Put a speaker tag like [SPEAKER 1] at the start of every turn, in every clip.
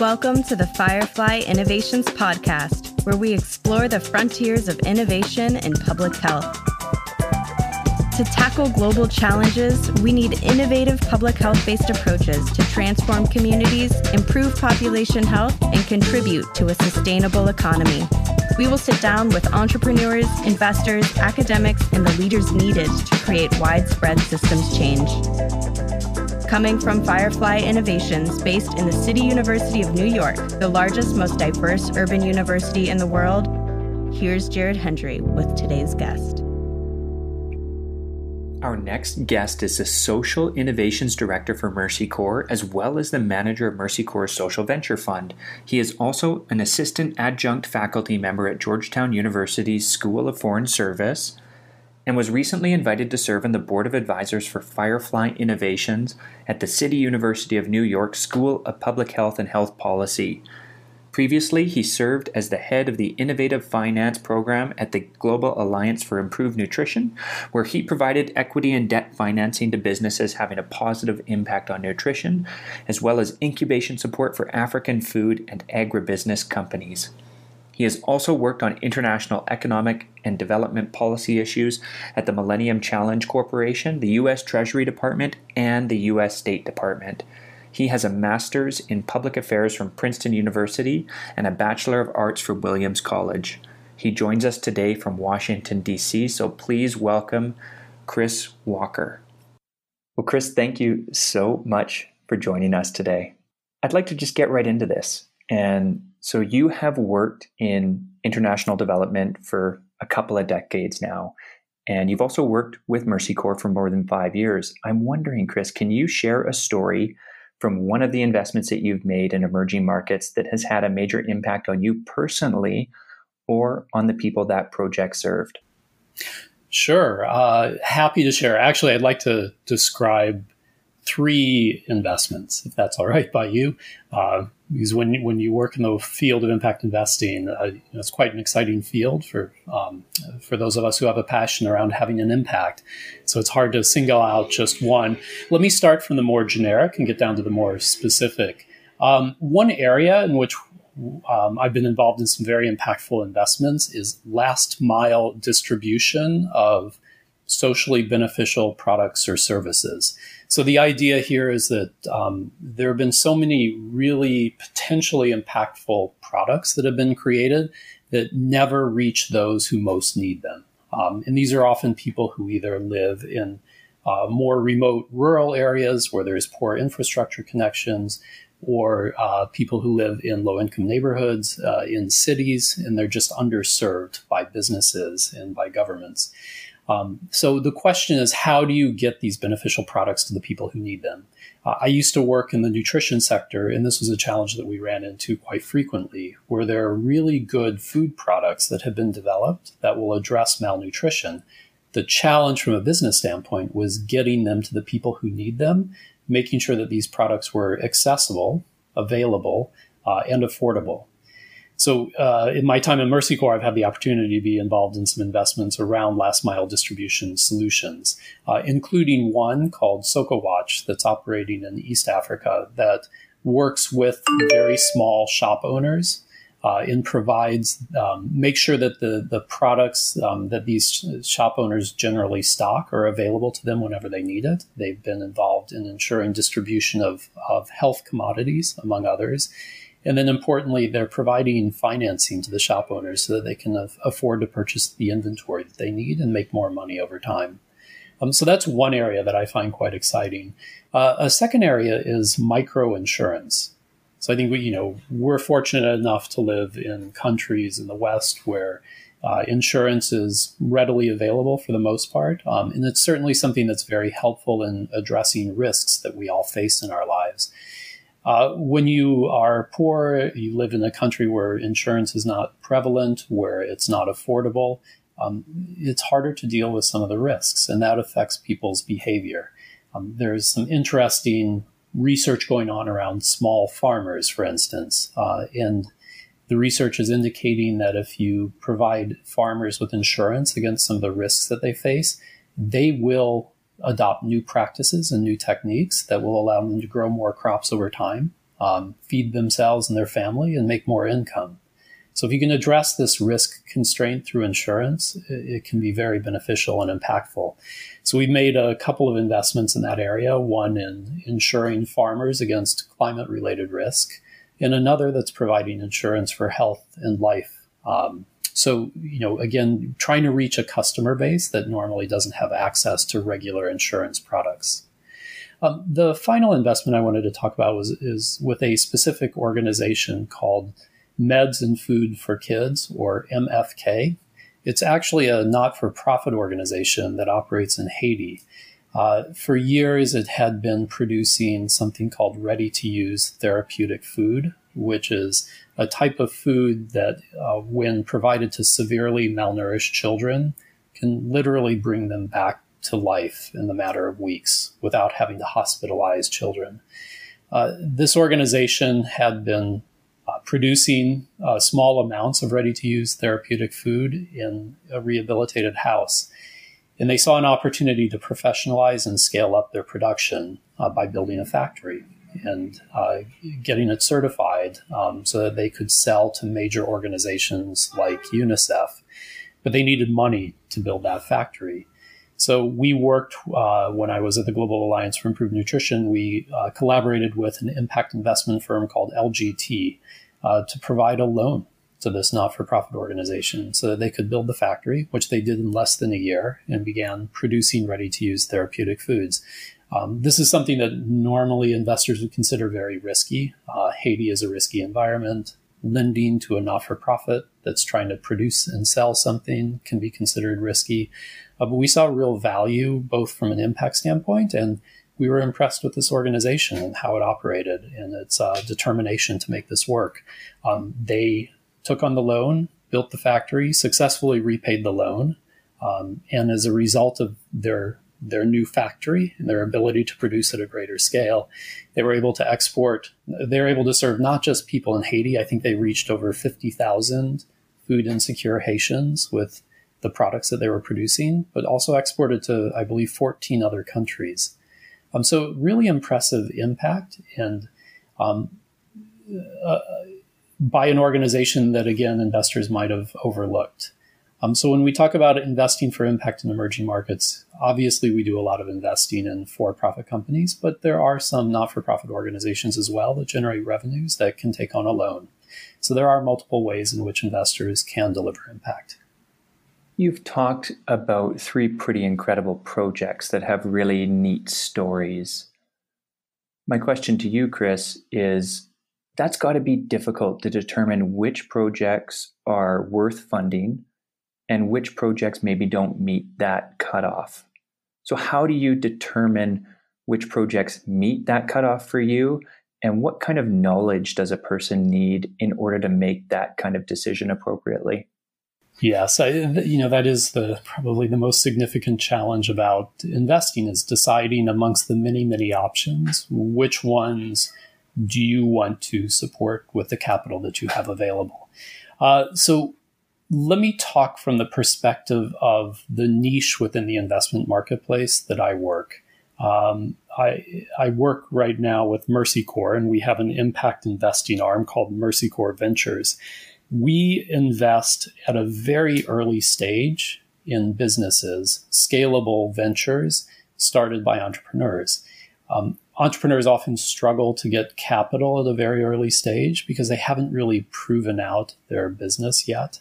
[SPEAKER 1] Welcome to the Firefly Innovations Podcast, where we explore the frontiers of innovation in public health. To tackle global challenges, we need innovative public health based approaches to transform communities, improve population health, and contribute to a sustainable economy. We will sit down with entrepreneurs, investors, academics, and the leaders needed to create widespread systems change. Coming from Firefly Innovations, based in the City University of New York, the largest, most diverse urban university in the world, here's Jared Hendry with today's guest.
[SPEAKER 2] Our next guest is the Social Innovations Director for Mercy Corps, as well as the manager of Mercy Corps Social Venture Fund. He is also an assistant adjunct faculty member at Georgetown University's School of Foreign Service and was recently invited to serve on the Board of Advisors for Firefly Innovations at the City University of New York School of Public Health and Health Policy. Previously, he served as the head of the Innovative Finance Program at the Global Alliance for Improved Nutrition, where he provided equity and debt financing to businesses having a positive impact on nutrition, as well as incubation support for African food and agribusiness companies. He has also worked on international economic and development policy issues at the Millennium Challenge Corporation, the U.S. Treasury Department, and the U.S. State Department. He has a master's in public affairs from Princeton University and a bachelor of arts from Williams College. He joins us today from Washington, D.C., so please welcome Chris Walker. Well, Chris, thank you so much for joining us today. I'd like to just get right into this. And so, you have worked in international development for a couple of decades now, and you've also worked with Mercy Corps for more than five years. I'm wondering, Chris, can you share a story from one of the investments that you've made in emerging markets that has had a major impact on you personally or on the people that project served?
[SPEAKER 3] Sure. Uh, happy to share. Actually, I'd like to describe three investments, if that's all right by you. Uh, because when when you work in the field of impact investing, uh, it's quite an exciting field for um, for those of us who have a passion around having an impact. So it's hard to single out just one. Let me start from the more generic and get down to the more specific. Um, one area in which um, I've been involved in some very impactful investments is last mile distribution of socially beneficial products or services. So the idea here is that um, there have been so many really potentially impactful products that have been created that never reach those who most need them. Um, and these are often people who either live in uh, more remote rural areas where there's poor infrastructure connections, or uh, people who live in low income neighborhoods uh, in cities, and they're just underserved by businesses and by governments. Um, so the question is, how do you get these beneficial products to the people who need them? Uh, I used to work in the nutrition sector, and this was a challenge that we ran into quite frequently, where there are really good food products that have been developed that will address malnutrition. The challenge from a business standpoint was getting them to the people who need them, making sure that these products were accessible, available, uh, and affordable. So, uh, in my time in Mercy Corps, I've had the opportunity to be involved in some investments around last mile distribution solutions, uh, including one called Sokowatch that's operating in East Africa that works with very small shop owners uh, and provides um, make sure that the the products um, that these shop owners generally stock are available to them whenever they need it. They've been involved in ensuring distribution of of health commodities, among others, and then importantly, they're providing financing to the shop owners so that they can afford to purchase the inventory that they need and make more money over time. Um, so that's one area that I find quite exciting. Uh, a second area is micro insurance. So I think we, you know, we're fortunate enough to live in countries in the West where uh, insurance is readily available for the most part, um, and it's certainly something that's very helpful in addressing risks that we all face in our lives. Uh, when you are poor, you live in a country where insurance is not prevalent, where it's not affordable, um, it's harder to deal with some of the risks, and that affects people's behavior. Um, there's some interesting research going on around small farmers, for instance, uh, and the research is indicating that if you provide farmers with insurance against some of the risks that they face, they will adopt new practices and new techniques that will allow them to grow more crops over time. um, feed themselves and their family, and make more income. So, if you can address this risk constraint through insurance, it, can be very beneficial and impactful. So, we've made a couple of investments in that area one in insuring farmers against climate related risk, and another that's providing insurance for health and life. Um, so, you know, again, trying to reach a customer base that normally doesn't have access to regular insurance products. Um, the final investment I wanted to talk about was is with a specific organization called Meds and Food for Kids, or MFK. It's actually a not-for-profit organization that operates in Haiti. Uh, for years, it had been producing something called ready-to-use therapeutic food, which is a type of food that, uh, when provided to severely malnourished children, can literally bring them back to life in the matter of weeks without having to hospitalize children. Uh, this organization had been uh, producing uh, small amounts of ready to use therapeutic food in a rehabilitated house. And they saw an opportunity to professionalize and scale up their production uh, by building a factory and uh, getting it certified um, so that they could sell to major organizations like UNICEF. But they needed money to build that factory. So we worked uh, when I was at the Global Alliance for Improved Nutrition. We uh, collaborated with an impact investment firm called LGT uh, to provide a loan to this not-for-profit organization so that they could build the factory, which they did in less than a year, and began producing ready-to-use therapeutic foods. Um, this is something that normally investors would consider very risky. Uh, Haiti is a risky environment. Lending to a not for profit that's trying to produce and sell something can be considered risky. Uh, but we saw real value both from an impact standpoint and we were impressed with this organization and how it operated and its uh, determination to make this work. Um, they took on the loan, built the factory, successfully repaid the loan, um, and as a result of their their new factory and their ability to produce at a greater scale, they were able to export. They were able to serve not just people in Haiti. I think they reached over 50,000 food insecure Haitians with the products that they were producing, but also exported to, I believe, 14 other countries. Um, so, really impressive impact and um, uh, by an organization that, again, investors might have overlooked. Um, so when we talk about investing for impact in emerging markets, obviously we do a lot of investing in for-profit companies, but there are some not-for-profit organizations as well that generate revenues that can take on a loan. So there are multiple ways in which investors can deliver impact.
[SPEAKER 2] You've talked about three pretty incredible projects that have really neat stories. My question to you, Chris, is that's got to be difficult to determine which projects are worth funding and which projects maybe don't meet that cutoff. So, how do you determine which projects meet that cutoff for you? And what kind of knowledge does a person need in order to make that kind of decision appropriately?
[SPEAKER 3] Yes, I, you know that is the probably the most significant challenge about investing is deciding amongst the many many options which ones do you want to support with the capital that you have available. Uh, so let me talk from the perspective of the niche within the investment marketplace that I work. Um, I, I work right now with Mercy Corps, and we have an impact investing arm called Mercy Corps Ventures. We invest at a very early stage in businesses, scalable ventures started by entrepreneurs. Um, entrepreneurs often struggle to get capital at a very early stage because they haven't really proven out their business yet.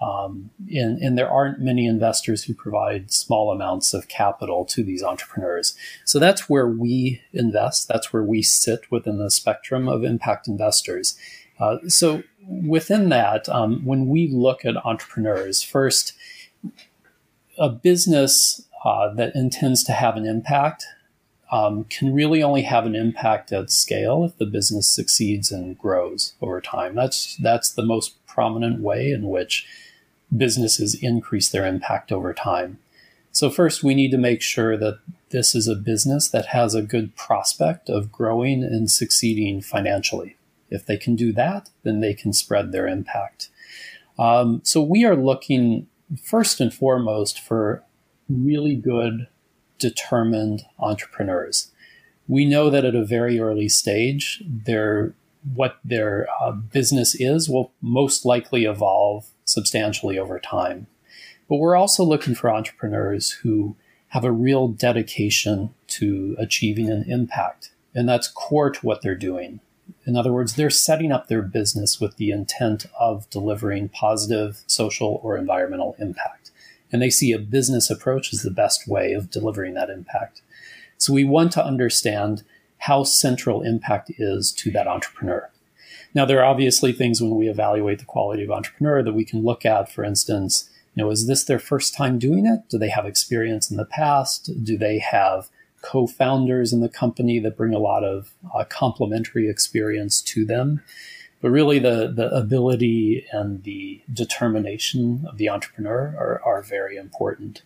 [SPEAKER 3] Um, and, and, there aren't many investors who provide small amounts of capital to these entrepreneurs. So that's where we invest. That's where we sit within the spectrum of impact investors. Uh, so within that, um, when we look at entrepreneurs, first, a business uh, that intends to have an impact um, can really only have an impact at scale if the business succeeds and grows over time. That's that's the most prominent way in which businesses increase their impact over time. So, first, we need to make sure that this is a business that has a good prospect of growing and succeeding financially. If they can do that, then they can spread their impact. Um, so, we are looking first and foremost for really good, determined entrepreneurs. we know that at a very early stage, their what their uh, business is will most likely evolve substantially over time. But we're also looking for entrepreneurs who have a real dedication to achieving an impact, and that's core to what they're doing. In other words, they're setting up their business with the intent of delivering positive social or environmental impact. And they see a business approach as the best way of delivering that impact. So we want to understand how central impact is to that entrepreneur. Now, there are obviously things when we evaluate the quality of entrepreneur that we can look at. For instance, you know, is this their first time doing it? Do they have experience in the past? Do they have co-founders in the company that bring a lot of uh, complementary experience to them? But really, the the ability and the determination of the entrepreneur are, are very important.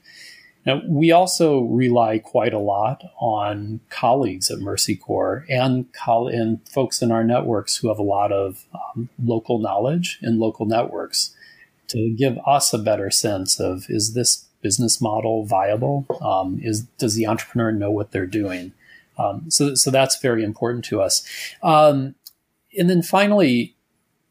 [SPEAKER 3] Now, we also rely quite a lot on colleagues at Mercy Corps and, and folks in our networks who have a lot of um, local knowledge and local networks to give us a better sense of is this business model viable? Um, is does the entrepreneur know what they're doing? Um, so, so that's very important to us. Um, and then finally,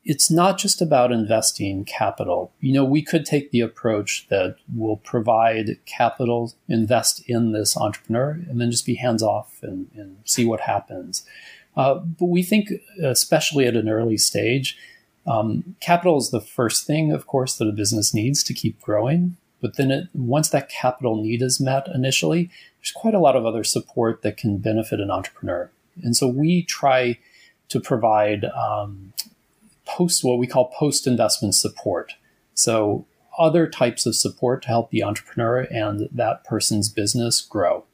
[SPEAKER 3] it's not just about investing capital. You know, we could take the approach that will provide capital, invest in this entrepreneur, and then just be hands off and, and see what happens. Uh, but we think, especially at an early stage, um, capital is the first thing, of course, that a business needs to keep growing. But then, it, once that capital need is met initially, there's quite a lot of other support that can benefit an entrepreneur. And so we try to provide um, post what we call post investment support. So other types of support to help the entrepreneur and that person's business grow.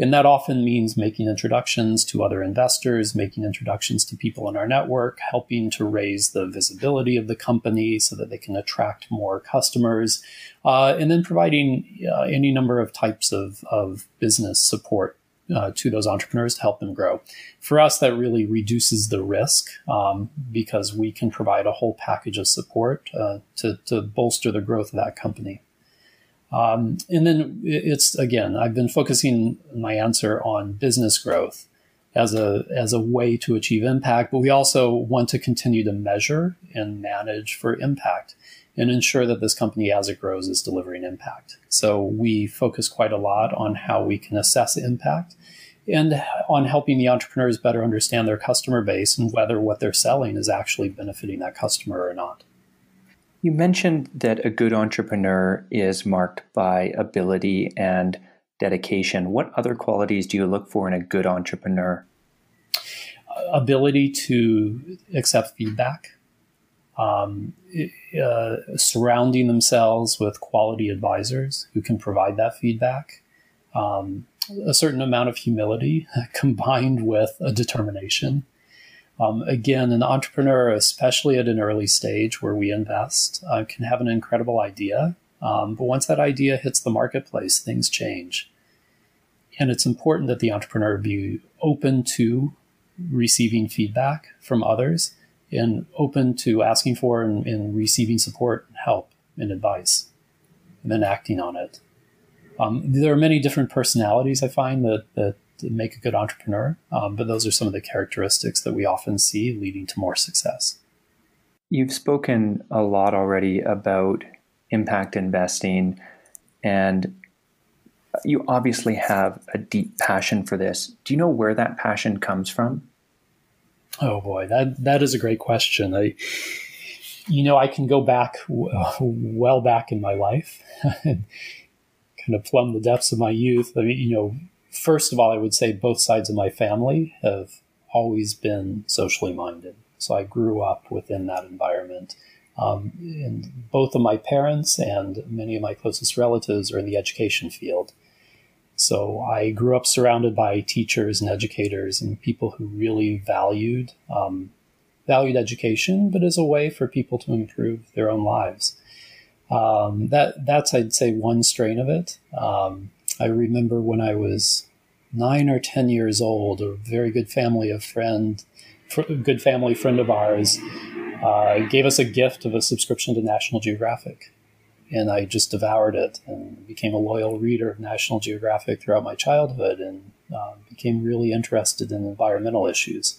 [SPEAKER 3] And that often means making introductions to other investors, making introductions to people in our network, helping to raise the visibility of the company so that they can attract more customers, uh, and then providing uh, any number of types of, of business support uh, to those entrepreneurs to help them grow. For us, that really reduces the risk um, because we can provide a whole package of support uh, to, to bolster the growth of that company. Um, and then it's again, I've been focusing my answer on business growth as a as a way to achieve impact, but we also want to continue to measure and manage for impact and ensure that this company as it grows is delivering impact. So we focus quite a lot on how we can assess impact and on helping the entrepreneurs better understand their customer base and whether what they're selling is actually benefiting that customer or not.
[SPEAKER 2] You mentioned that a good entrepreneur is marked by ability and dedication. What other qualities do you look for in a good entrepreneur?
[SPEAKER 3] Ability to accept feedback, um, uh, surrounding themselves with quality advisors who can provide that feedback, um, a certain amount of humility combined with a determination. Um, again, an entrepreneur, especially at an early stage where we invest, uh, can have an incredible idea. Um, but once that idea hits the marketplace, things change. And it's important that the entrepreneur be open to receiving feedback from others and open to asking for and, and receiving support and help and advice, and then acting on it. Um, there are many different personalities I find that, that make a good entrepreneur, um, but those are some of the characteristics that we often see leading to more success.
[SPEAKER 2] You've spoken a lot already about impact investing, and you obviously have a deep passion for this. Do you know where that passion comes from?
[SPEAKER 3] Oh boy, that that is a great question. I, you know, I can go back well back in my life, and kind of plumb the depths of my youth. I mean, you know, first of all, I would say both sides of my family have always been socially minded. So I grew up within that environment. Um, and both of my parents and many of my closest relatives are in the education field. So I grew up surrounded by teachers and educators and people who really valued um, valued education, but as a way for people to improve their own lives. Um, that that's I'd say one strain of it. Um, I remember when I was nine or ten years old, a very good family of friend, good family friend of ours, uh, gave us a gift of a subscription to National Geographic and I just devoured it and became a loyal reader of National Geographic throughout my childhood. And uh, became really interested in environmental issues.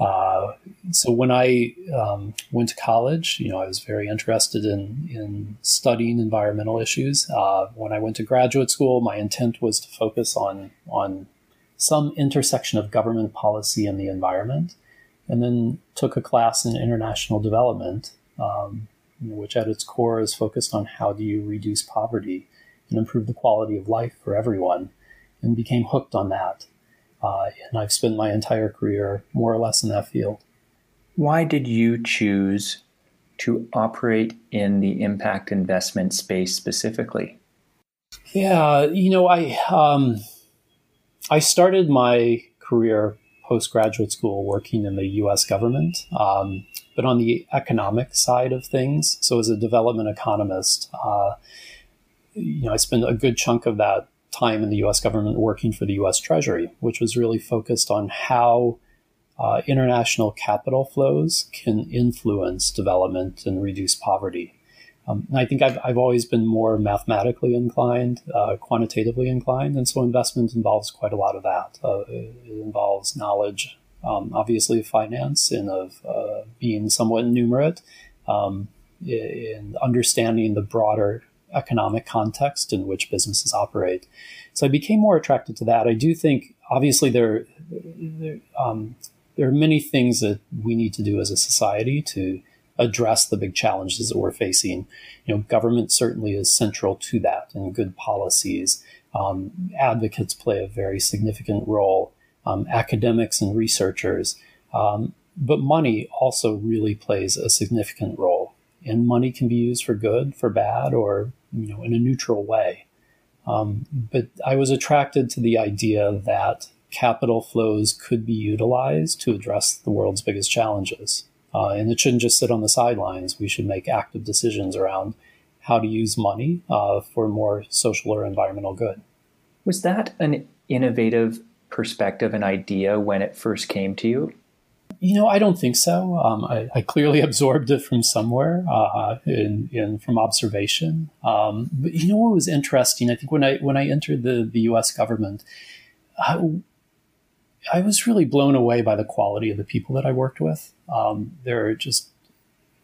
[SPEAKER 3] Uh, so when I um, went to college, you know, I was very interested in in studying environmental issues. Uh, when I went to graduate school, my intent was to focus on on some intersection of government policy and the environment, and then took a class in international development, um, which at its core is focused on how do you reduce poverty and improve the quality of life for everyone, and became hooked on that. Uh, and I've spent my entire career more or less in that field.
[SPEAKER 2] Why did you choose to operate in the impact investment space specifically?
[SPEAKER 3] Yeah, you know, I um, I started my career postgraduate school working in the U.S. government, um, but on the economic side of things. So, as a development economist, uh, you know, I spent a good chunk of that time in the US government working for the US Treasury, which was really focused on how uh, international capital flows can influence development and reduce poverty. Um, and I think I've, I've always been more mathematically inclined, uh, quantitatively inclined, and so investment involves quite a lot of that. Uh, it involves knowledge, um, obviously, of finance and of uh, being somewhat numerate, um, and understanding the broader economic context in which businesses operate. So I became more attracted to that. I do think, obviously, there, there, um, there are many things that we need to do as a society to address the big challenges that we're facing. You know, government certainly is central to that, and good policies. Um, advocates play a very significant role. Um, academics and researchers, um, but money also really plays a significant role. And money can be used for good, for bad, or you know, in a neutral way. Um, but I was attracted to the idea that capital flows could be utilized to address the world's biggest challenges. Uh, and it shouldn't just sit on the sidelines. We should make active decisions around how to use money uh, for more social or environmental good.
[SPEAKER 2] Was that an innovative perspective and idea when it first came to you?
[SPEAKER 3] You know, I don't think so. Um, I, I, clearly absorbed it from somewhere, uh, in, in, from observation. Um, but you know what was interesting? I think when I when I entered the the U.S. government, I, was really blown away by the quality of the people that I worked with. Um, they're just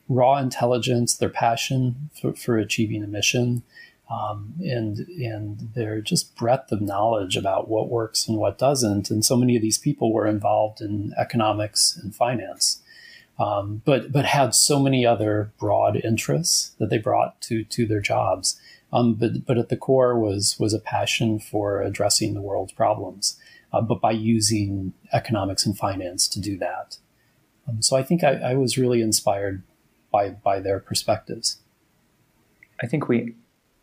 [SPEAKER 3] raw intelligence, their passion for, for achieving a mission um, and and their just breadth of knowledge about what works and what doesn't. And so many of these people were involved in economics and finance, um, but but had so many other broad interests that they brought to to their jobs. Um, but but at the core was was a passion for addressing the world's problems, uh, but by using economics and finance to do that. Um, so I think I, I was really inspired by by their perspectives.
[SPEAKER 2] I think we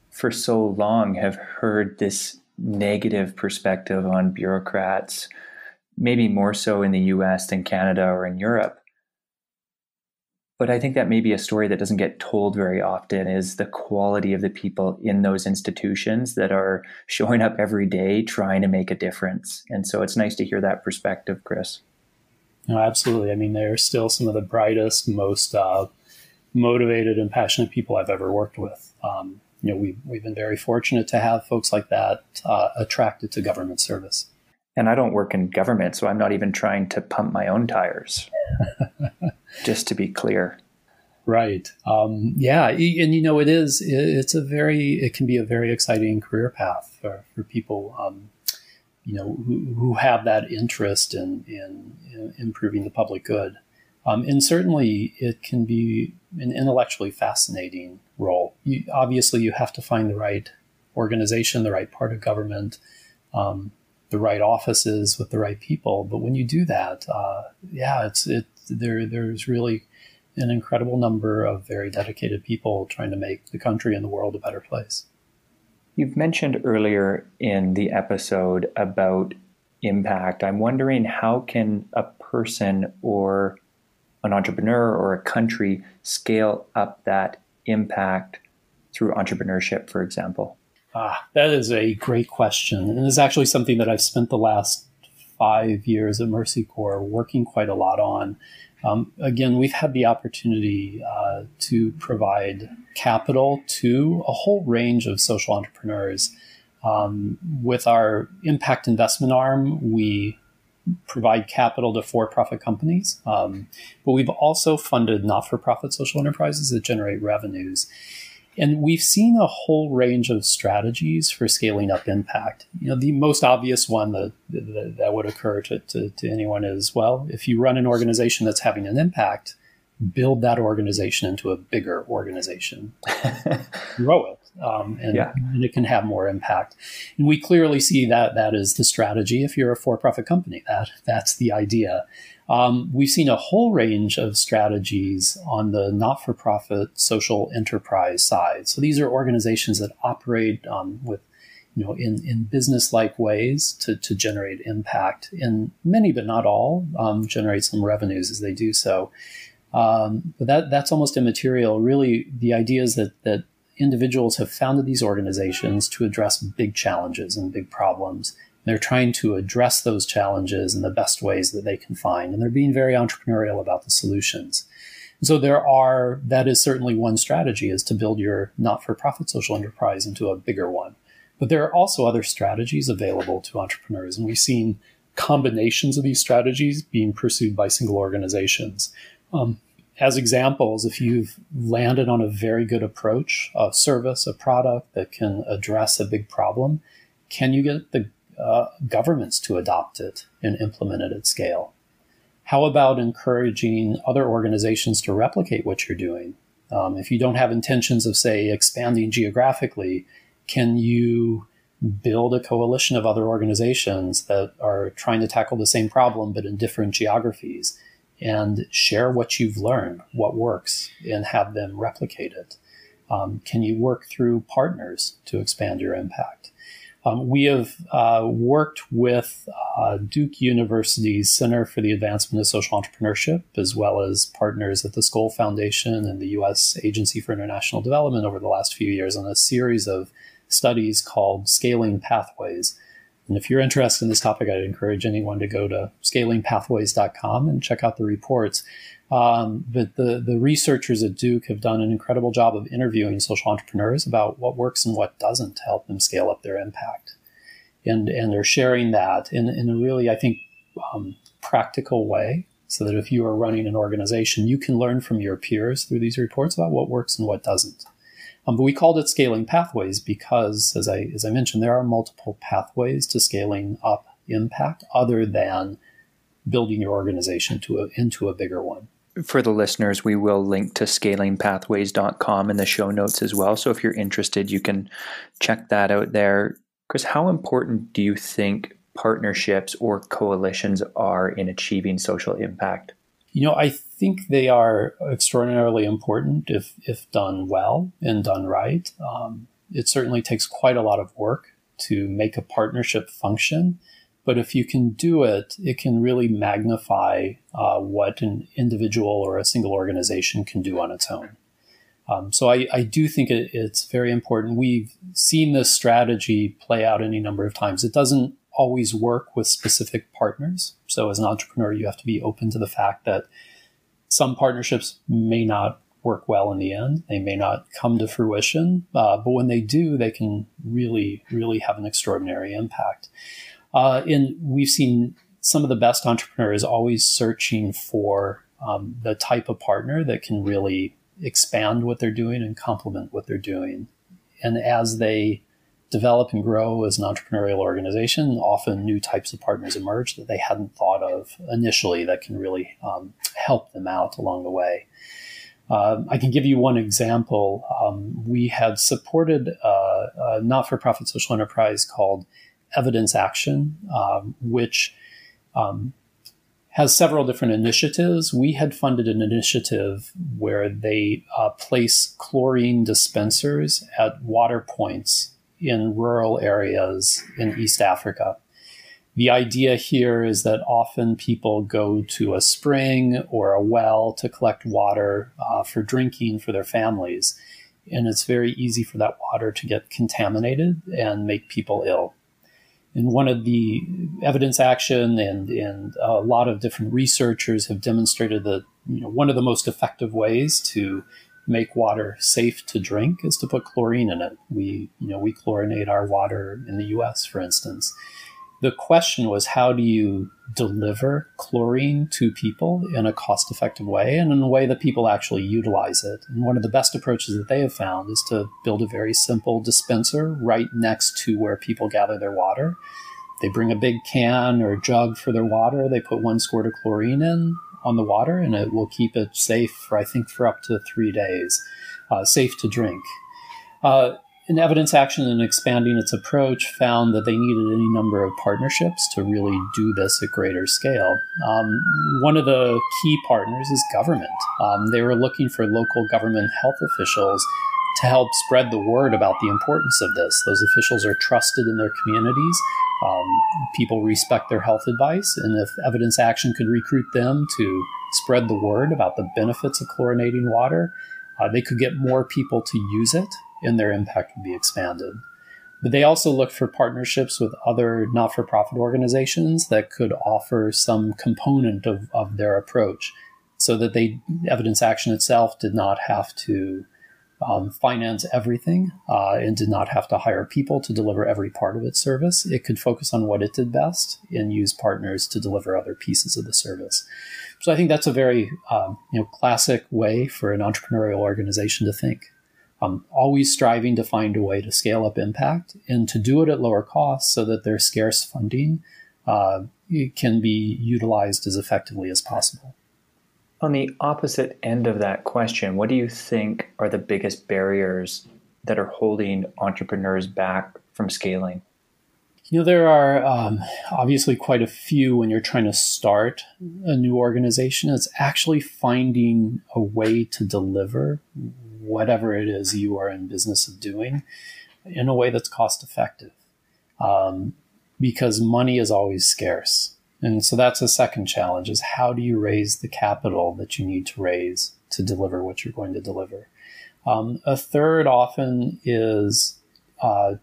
[SPEAKER 2] for so long have heard this negative perspective on bureaucrats, maybe more so in the US than Canada or in Europe. But I think that may be a story that doesn't get told very often is the quality of the people in those institutions that are showing up every day trying to make a difference. And so it's nice to hear that perspective, Chris.
[SPEAKER 3] No, absolutely. I mean, they're still some of the brightest, most uh, motivated and passionate people I've ever worked with. Um, you know, we, we've been very fortunate to have folks like that uh, attracted to government service.
[SPEAKER 2] And I don't work in government, so I'm not even trying to pump my own tires, just to be clear.
[SPEAKER 3] Right. Um, yeah. And, you know, it is, it's a very, it can be a very exciting career path for, for people, um, you know, who, who have that interest in, in, in improving the public good. Um, and certainly it can be an intellectually fascinating role. You, obviously, you have to find the right organization, the right part of government, um, the right offices with the right people. But when you do that, uh, yeah, it's it there. There's really an incredible number of very dedicated people trying to make the country and the world a better place.
[SPEAKER 2] You've mentioned earlier in the episode about impact. I'm wondering how can a person or an entrepreneur or a country scale up that impact through entrepreneurship, for example?
[SPEAKER 3] Ah, that is a great question. And it's actually something that I've spent the last five years at Mercy Corps working quite a lot on. Um, again, we've had the opportunity uh, to provide capital to a whole range of social entrepreneurs. Um, with our impact investment arm, we provide capital to for profit companies, um, but we've also funded not for profit social enterprises that generate revenues. And we've seen a whole range of strategies for scaling up impact. You know, the most obvious one that, that, that would occur to, to, to anyone is well, if you run an organization that's having an impact, build that organization into a bigger organization, grow it, um, and, yeah. and, it can have more impact. And we clearly see that that is the strategy. If you're a for-profit company, that that's the idea. Um, we've seen a whole range of strategies on the not-for-profit social enterprise side. So these are organizations that operate um, with you know, in, in business-like ways to, to generate impact in many, but not all, um, generate some revenues as they do so. Um, but that that's almost immaterial. Really, the idea is that that individuals have founded these organizations to address big challenges and big problems. They're trying to address those challenges in the best ways that they can find, and they're being very entrepreneurial about the solutions. And so there are that is certainly one strategy is to build your not-for-profit social enterprise into a bigger one. But there are also other strategies available to entrepreneurs, and we've seen combinations of these strategies being pursued by single organizations. Um, as examples, if you've landed on a very good approach, a service, a product that can address a big problem, can you get the uh, governments to adopt it and implement it at scale? How about encouraging other organizations to replicate what you're doing? Um, if you don't have intentions of, say, expanding geographically, can you build a coalition of other organizations that are trying to tackle the same problem but in different geographies? and share what you've learned, what works, and have them replicate it? Um, can you work through partners to expand your impact? Um, we have uh, worked with uh, Duke University's Center for the Advancement of Social Entrepreneurship, as well as partners at the Skoll Foundation and the U.S. Agency for International Development over the last few years on a series of studies called Scaling Pathways and if you're interested in this topic, I'd encourage anyone to go to scalingpathways.com and check out the reports. Um, but the, the researchers at Duke have done an incredible job of interviewing social entrepreneurs about what works and what doesn't to help them scale up their impact. And, and they're sharing that in, in a really, I think, um, practical way so that if you are running an organization, you can learn from your peers through these reports about what works and what doesn't. Um, but we called it scaling pathways because, as I as I mentioned, there are multiple pathways to scaling up impact other than building your organization to a, into a bigger one.
[SPEAKER 2] For the listeners, we will link to scalingpathways.com in the show notes as well. So if you're interested, you can check that out there. Chris, how important do you think partnerships or coalitions are in achieving social impact?
[SPEAKER 3] You know, I think they are extraordinarily important if, if done well and done right. Um, it certainly takes quite a lot of work to make a partnership function. But if you can do it, it can really magnify uh, what an individual or a single organization can do on its own. Um, so I, I, do think it, it's very important. We've seen this strategy play out any number of times. It doesn't always work with specific partners. So as an entrepreneur, you have to be open to the fact that some partnerships may not work well in the end. They may not come to fruition, uh, but when they do, they can really, really have an extraordinary impact. Uh, and we've seen some of the best entrepreneurs always searching for um, the type of partner that can really expand what they're doing and complement what they're doing. And as they develop and grow as an entrepreneurial organization, often new types of partners emerge that they hadn't thought of initially that can really um, help them out along the way. Um, I can give you one example. Um, we had supported uh, a not for profit social enterprise called Evidence Action, um, which um, has several different initiatives. We had funded an initiative where they uh, place chlorine dispensers at water points in rural areas in East Africa. The idea here is that often people go to a spring or a well to collect water uh, for drinking for their families. And it's very easy for that water to get contaminated and make people ill. And one of the evidence action and, and a lot of different researchers have demonstrated that you know, one of the most effective ways to make water safe to drink is to put chlorine in it. We, you know, we chlorinate our water in the U.S., for instance. The question was, how do you deliver chlorine to people in a cost-effective way and in a way that people actually utilize it? And one of the best approaches that they have found is to build a very simple dispenser right next to where people gather their water. They bring a big can or jug for their water. They put one squirt of chlorine in on the water, and it will keep it safe for I think for up to three days, uh, safe to drink. Uh, in evidence action and expanding its approach found that they needed any number of partnerships to really do this at greater scale. Um, one of the key partners is government. Um, they were looking for local government health officials to help spread the word about the importance of this. Those officials are trusted in their communities. Um, people respect their health advice, and if evidence action could recruit them to spread the word about the benefits of chlorinating water, uh, they could get more people to use it, and their impact would be expanded. But they also looked for partnerships with other not for profit organizations that could offer some component of, of their approach so that they evidence action itself did not have to um, finance everything uh, and did not have to hire people to deliver every part of its service. It could focus on what it did best and use partners to deliver other pieces of the service. So I think that's a very um, you know classic way for an entrepreneurial organization to think. Um, always striving to find a way to scale up impact and to do it at lower costs so that their scarce funding uh, can be utilized as effectively as possible.
[SPEAKER 2] On the opposite end of that question, what do you think are the biggest barriers that are holding entrepreneurs back from scaling?
[SPEAKER 3] You know, there are um, obviously quite a few when you're trying to start a new organization. It's actually finding a way to deliver whatever it is you are in business of doing in a way that's cost effective. Um, because money is always scarce. And so that's a second challenge is how do you raise the capital that you need to raise to deliver what you're going to deliver? Um, a third often is uh,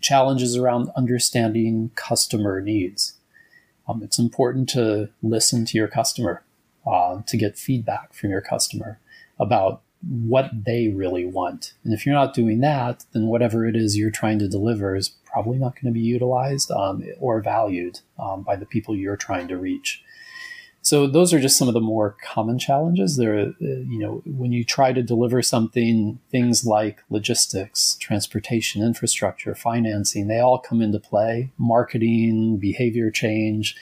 [SPEAKER 3] challenges around understanding customer needs. Um, it's important to listen to your customer, uh, to get feedback from your customer about what they really want. And if you're not doing that, then whatever it is you're trying to deliver is probably not going to be utilized um, or valued um, by the people you're trying to reach. So those are just some of the more common challenges. There, uh, you know, when you try to deliver something, things like logistics, transportation, infrastructure, financing, they all come into play. Marketing, behavior change.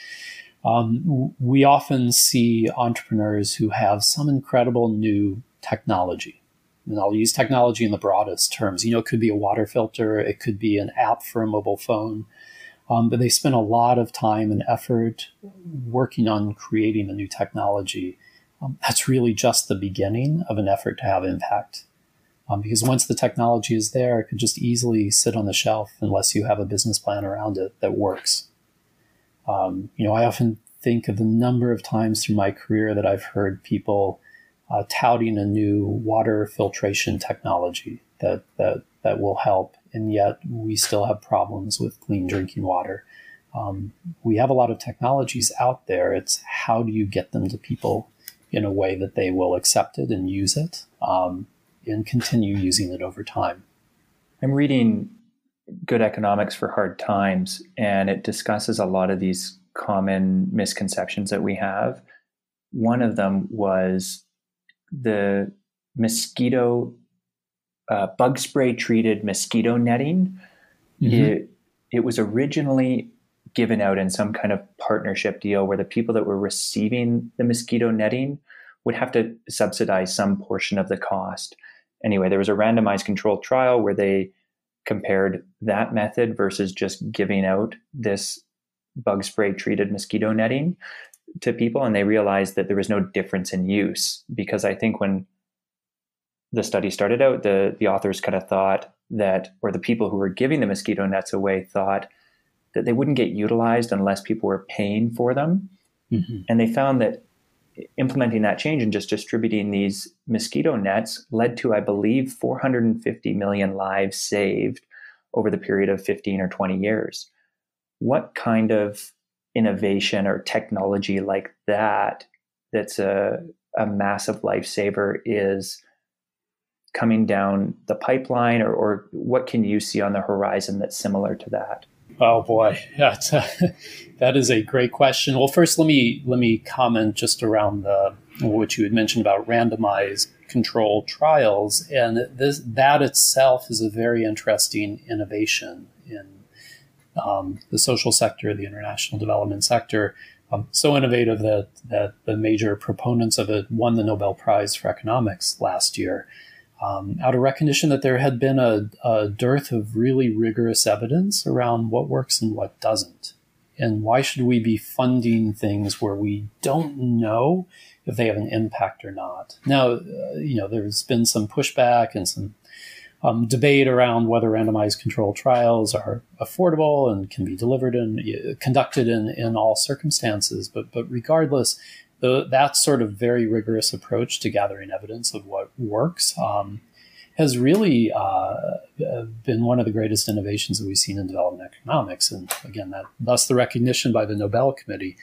[SPEAKER 3] Um, we often see entrepreneurs who have some incredible new technology. And I'll use technology in the broadest terms. You know, it could be a water filter, it could be an app for a mobile phone. Um, but they spend a lot of time and effort working on creating a new technology. Um, that's really just the beginning of an effort to have impact. Um, because once the technology is there, it could just easily sit on the shelf unless you have a business plan around it that works. Um, you know, I often think of the number of times through my career that I've heard people uh, touting a new water filtration technology that, that, that will help, and yet we still have problems with clean drinking water. Um, we have a lot of technologies out there. It's how do you get them to people in a way that they will accept it and use it um, and continue using it over time.
[SPEAKER 2] I'm reading Good Economics for Hard Times, and it discusses a lot of these common misconceptions that we have. One of them was the mosquito uh, bug spray treated mosquito netting. Mm-hmm. It, it was originally given out in some kind of partnership deal where the people that were receiving the mosquito netting would have to subsidize some portion of the cost. Anyway, there was a randomized controlled trial where they compared that method versus just giving out this bug spray treated mosquito netting to people and they realized that there was no difference in use because I think when the study started out, the the authors kind of thought that, or the people who were giving the mosquito nets away thought that they wouldn't get utilized unless people were paying for them, mm-hmm. and they found that implementing that change and just distributing these mosquito nets led to, I believe, 450 million lives saved over the period of 15 or 20 years. What kind of innovation or technology like that that's a, a massive lifesaver is coming down the pipeline, or, or what can you see on the horizon that's similar to that?
[SPEAKER 3] Oh boy, yeah, a, that is a great question. Well, first let me let me comment just around the what you had mentioned about randomized controlled trials, and this that itself is a very interesting innovation in um, the social sector, the international development sector. Um, so innovative that that the major proponents of it won the Nobel Prize for economics last year um, out of recognition that there had been a, a, dearth of really rigorous evidence around what works and what doesn't. And why should we be funding things where we don't know if they have an impact or not? Now, uh, you know, there's been some pushback and some um, debate around whether randomized controlled trials are affordable and can be delivered and uh, conducted in, in all circumstances. But, but regardless, the, that sort of very rigorous approach to gathering evidence of what works um, has really uh, been one of the greatest innovations that we've seen in development economics. And again, that thus the recognition by the Nobel Committee.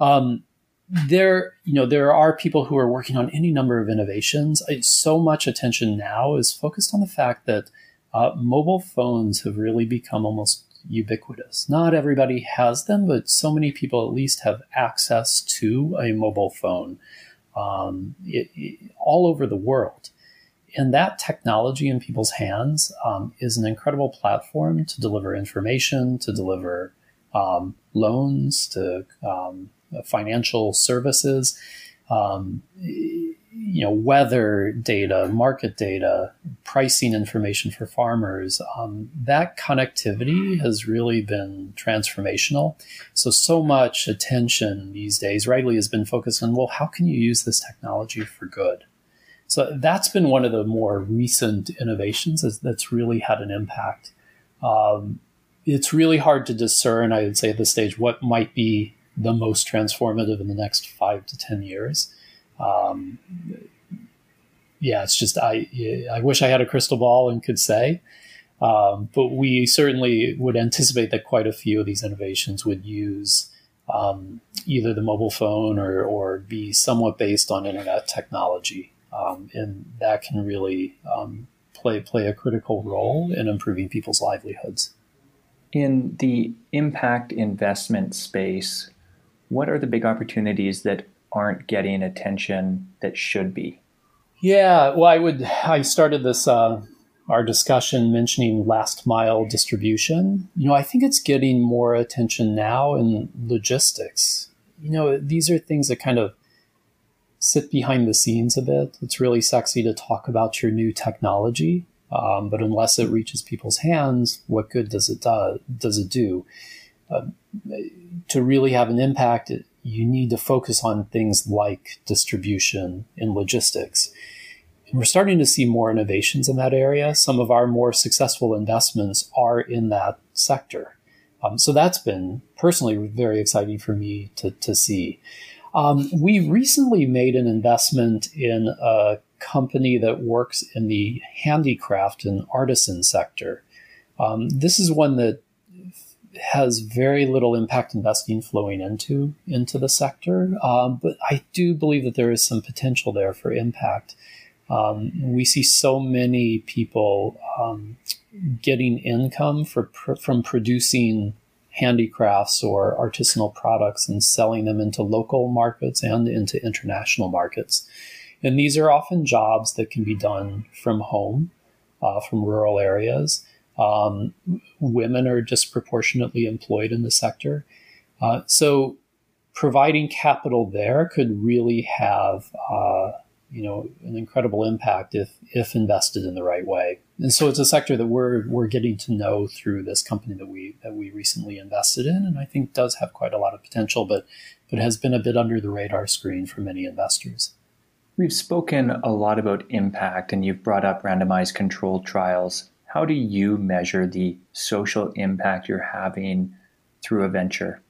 [SPEAKER 3] Um, there, you know, there are people who are working on any number of innovations. So much attention now is focused on the fact that uh, mobile phones have really become almost ubiquitous. Not everybody has them, but so many people at least have access to a mobile phone um, it, it, all over the world. And that technology in people's hands um, is an incredible platform to deliver information, to deliver um, loans, to um, financial services. Um, you know weather data, market data, pricing information for farmers. Um, that connectivity has really been transformational. So so much attention these days, rightly, has been focused on well, how can you use this technology for good? So that's been one of the more recent innovations that's really had an impact. Um, it's really hard to discern, I would say, at this stage, what might be the most transformative in the next five to ten years. Um, yeah, it's just I I wish I had a crystal ball and could say, um, but we certainly would anticipate that quite a few of these innovations would use um, either the mobile phone or or be somewhat based on internet technology, um, and that can really um, play play a critical role in improving people's livelihoods.
[SPEAKER 2] In the impact investment space, what are the big opportunities that aren't getting attention that should be?
[SPEAKER 3] Yeah, well, I would. I started this uh, our discussion mentioning last mile distribution. You know, I think it's getting more attention now in logistics. You know, these are things that kind of sit behind the scenes a bit. It's really sexy to talk about your new technology, um, but unless it reaches people's hands, what good does it do? Does it do? To really have an impact, you need to focus on things like distribution and logistics. And we're starting to see more innovations in that area. Some of our more successful investments are in that sector. Um, so that's been personally very exciting for me to, to see. Um, we recently made an investment in a company that works in the handicraft and artisan sector. Um, this is one that has very little impact investing flowing into into the sector, um, but I do believe that there is some potential there for impact. Um, we see so many people um, getting income for, from producing handicrafts or artisanal products and selling them into local markets and into international markets. And these are often jobs that can be done from home, uh, from rural areas. Um, women are disproportionately employed in the sector. Uh, so providing capital there could really have uh, you know an incredible impact if if invested in the right way. And so it's a sector that we're we're getting to know through this company that we that we recently invested in, and I think does have quite a lot of potential, but but has been a bit under the radar screen for many investors.
[SPEAKER 2] We've spoken a lot about impact, and you've brought up randomized controlled trials. How do you measure the social impact you're having through a venture?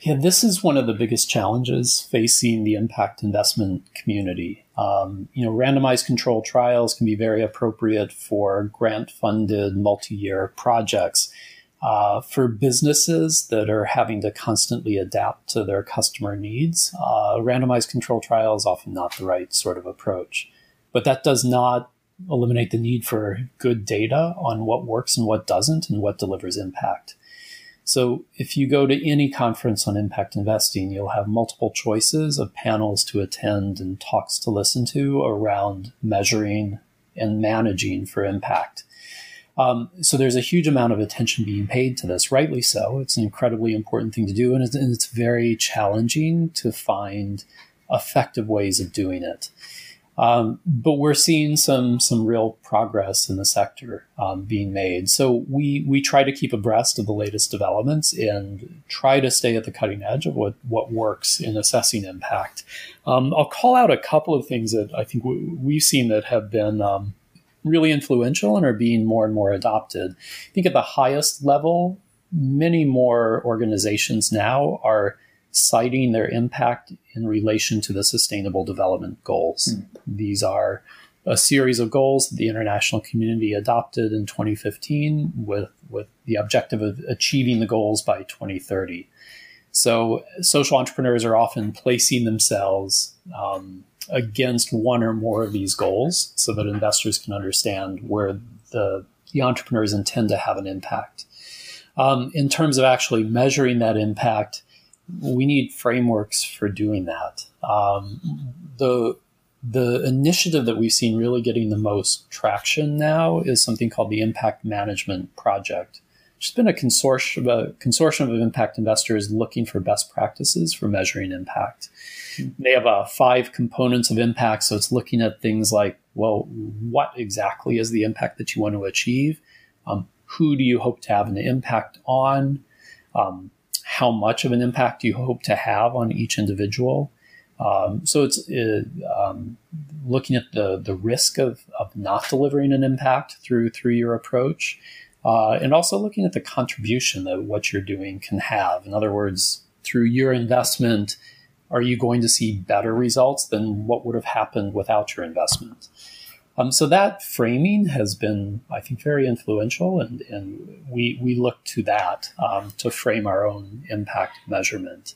[SPEAKER 3] Yeah, this is one of the biggest challenges facing the impact investment community. Um, you know, randomized control trials can be very appropriate for grant funded multi year projects. Uh, for businesses that are having to constantly adapt to their customer needs, uh, randomized control trial is often not the right sort of approach. But that does not eliminate the need for good data on what works and what doesn't and what delivers impact. So if you go to any conference on impact investing, you'll have multiple choices of panels to attend and talks to listen to around measuring and managing for impact. Um, so there's a huge amount of attention being paid to this, rightly so. It's an incredibly important thing to do, and it's, and it's very challenging to find effective ways of doing it. Um, but we're seeing some some real progress in the sector um, being made. So we we try to keep abreast of the latest developments and try to stay at the cutting edge of what what works in assessing impact. Um, I'll call out a couple of things that I think we, have seen that have been um, really influential and are being more and more adopted. I think at the highest level, many more organizations now are citing their impact in relation to the Sustainable Development Goals. Mm. These are a series of goals that the international community adopted in 2015 with, with the objective of achieving the goals by 2030. So, social entrepreneurs are often placing themselves um, against one or more of these goals so that investors can understand where the, the entrepreneurs intend to have an impact. Um, in terms of actually measuring that impact, we need frameworks for doing that. Um, the the initiative that we've seen really getting the most traction now is something called the Impact Management Project, which has been a consortium, a consortium of impact investors looking for best practices for measuring impact. Mm-hmm. They have uh, five components of impact, so it's looking at things like, well, what exactly is the impact that you want to achieve? Um, who do you hope to have an impact on? Um, how much of an impact you hope to have on each individual. Um, so it's uh, um, looking at the the risk of, of not delivering an impact through through your approach, uh, and also looking at the contribution that what you're doing can have. In other words, through your investment, are you going to see better results than what would have happened without your investment? Um, so that framing has been, I think, very influential, and, and we, we look to that um, to frame our own impact measurement.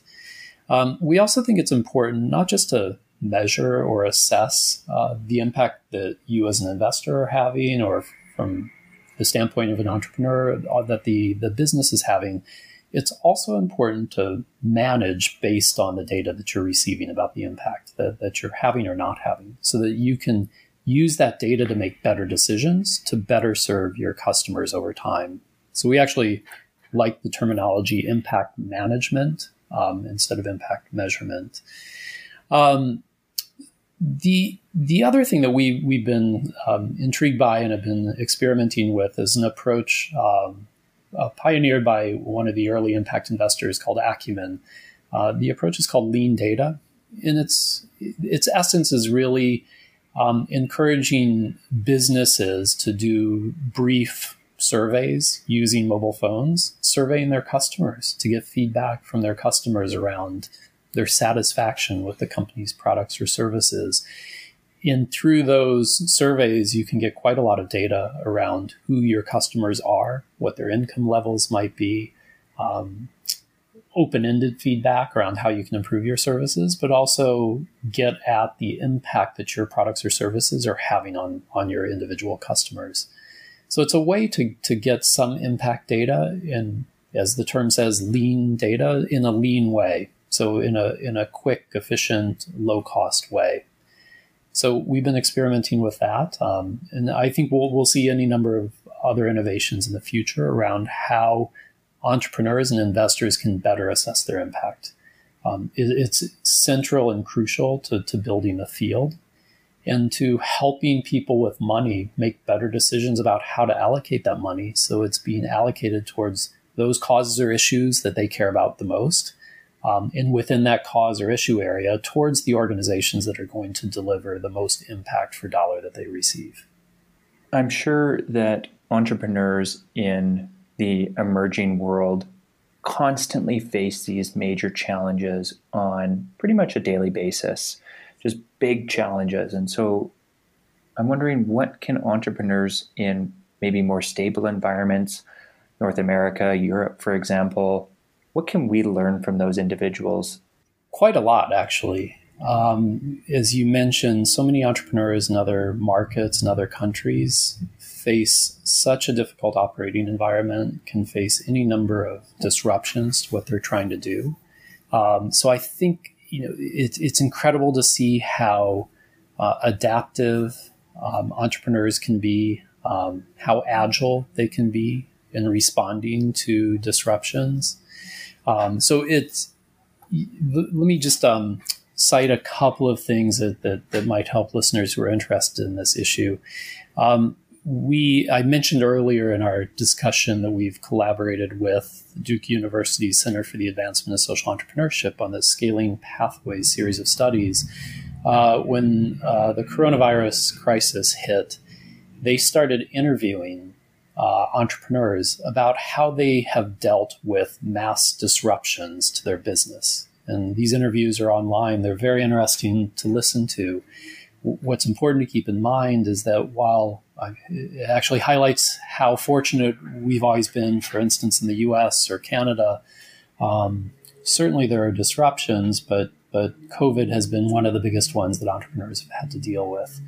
[SPEAKER 3] Um, we also think it's important not just to measure or assess uh, the impact that you as an investor are having, or from the standpoint of an entrepreneur uh, that the, the business is having. It's also important to manage based on the data that you're receiving about the impact that, that you're having or not having, so that you can use that data to make better decisions to better serve your customers over time. So we actually like the terminology impact management um, instead of impact measurement. Um, the the other thing that we we've been um, intrigued by and have been experimenting with is an approach um, uh, pioneered by one of the early impact investors called Acumen. Uh, the approach is called lean data. and its its essence is really um, encouraging businesses to do brief surveys using mobile phones, surveying their customers to get feedback from their customers around their satisfaction with the company's products or services. And through those surveys, you can get quite a lot of data around who your customers are, what their income levels might be, um, open-ended feedback around how you can improve your services, but also get at the impact that your products or services are having on, on your individual customers. So it's a way to, to get some impact data and, as the term says, lean data in a lean way. So in a in a quick, efficient, low cost way. So we've been experimenting with that, um, and I think we'll we'll see any number of other innovations in the future around how entrepreneurs and investors can better assess their impact. Um, it, it's central and crucial to, to building the field and to helping people with money make better decisions about how to allocate that money so it's being allocated towards those causes or issues that they care about the most. Um, and within that cause or issue area, towards the organizations that are going to deliver the most impact for dollar that they receive.
[SPEAKER 2] I'm sure that entrepreneurs in the emerging world constantly face these major challenges on pretty much a daily basis, just big challenges. And so I'm wondering what can entrepreneurs in maybe more stable environments, North America, Europe, for example, what can we learn from those individuals?
[SPEAKER 3] Quite a lot, actually. Um, as you mentioned, so many entrepreneurs in other markets and other countries face such a difficult operating environment, can face any number of disruptions to what they're trying to do. Um, so I think you know it, it's incredible to see how uh, adaptive um, entrepreneurs can be, um, how agile they can be in responding to disruptions. Um, so it's let me just um, cite a couple of things that, that, that, might help listeners who are interested in this issue. Um, we I mentioned earlier in our discussion that we've collaborated with Duke University Center for the Advancement of Social Entrepreneurship on the Scaling Pathways series of studies. Uh, when uh, the coronavirus crisis hit, they started interviewing uh, entrepreneurs about how they have dealt with mass disruptions to their business. And these interviews are online. They're very interesting to listen to. What's important to keep in mind is that while it actually highlights how fortunate we've always been, for instance, in the US or Canada, um, certainly there are disruptions, but, but COVID has been one of the biggest ones that entrepreneurs have had to deal with.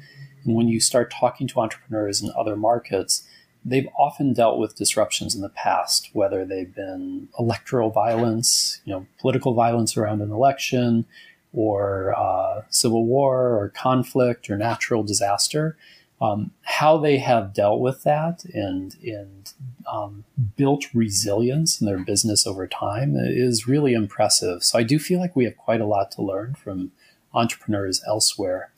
[SPEAKER 3] And when you start talking to entrepreneurs in other markets, they've often dealt with disruptions in the past, whether they've been electoral violence, you know, political violence around an election, or uh, civil war, or conflict, or natural disaster. Um, how they have dealt with that and and um, built resilience in their business over time is really impressive. So I do feel like we have quite a lot to learn from entrepreneurs elsewhere.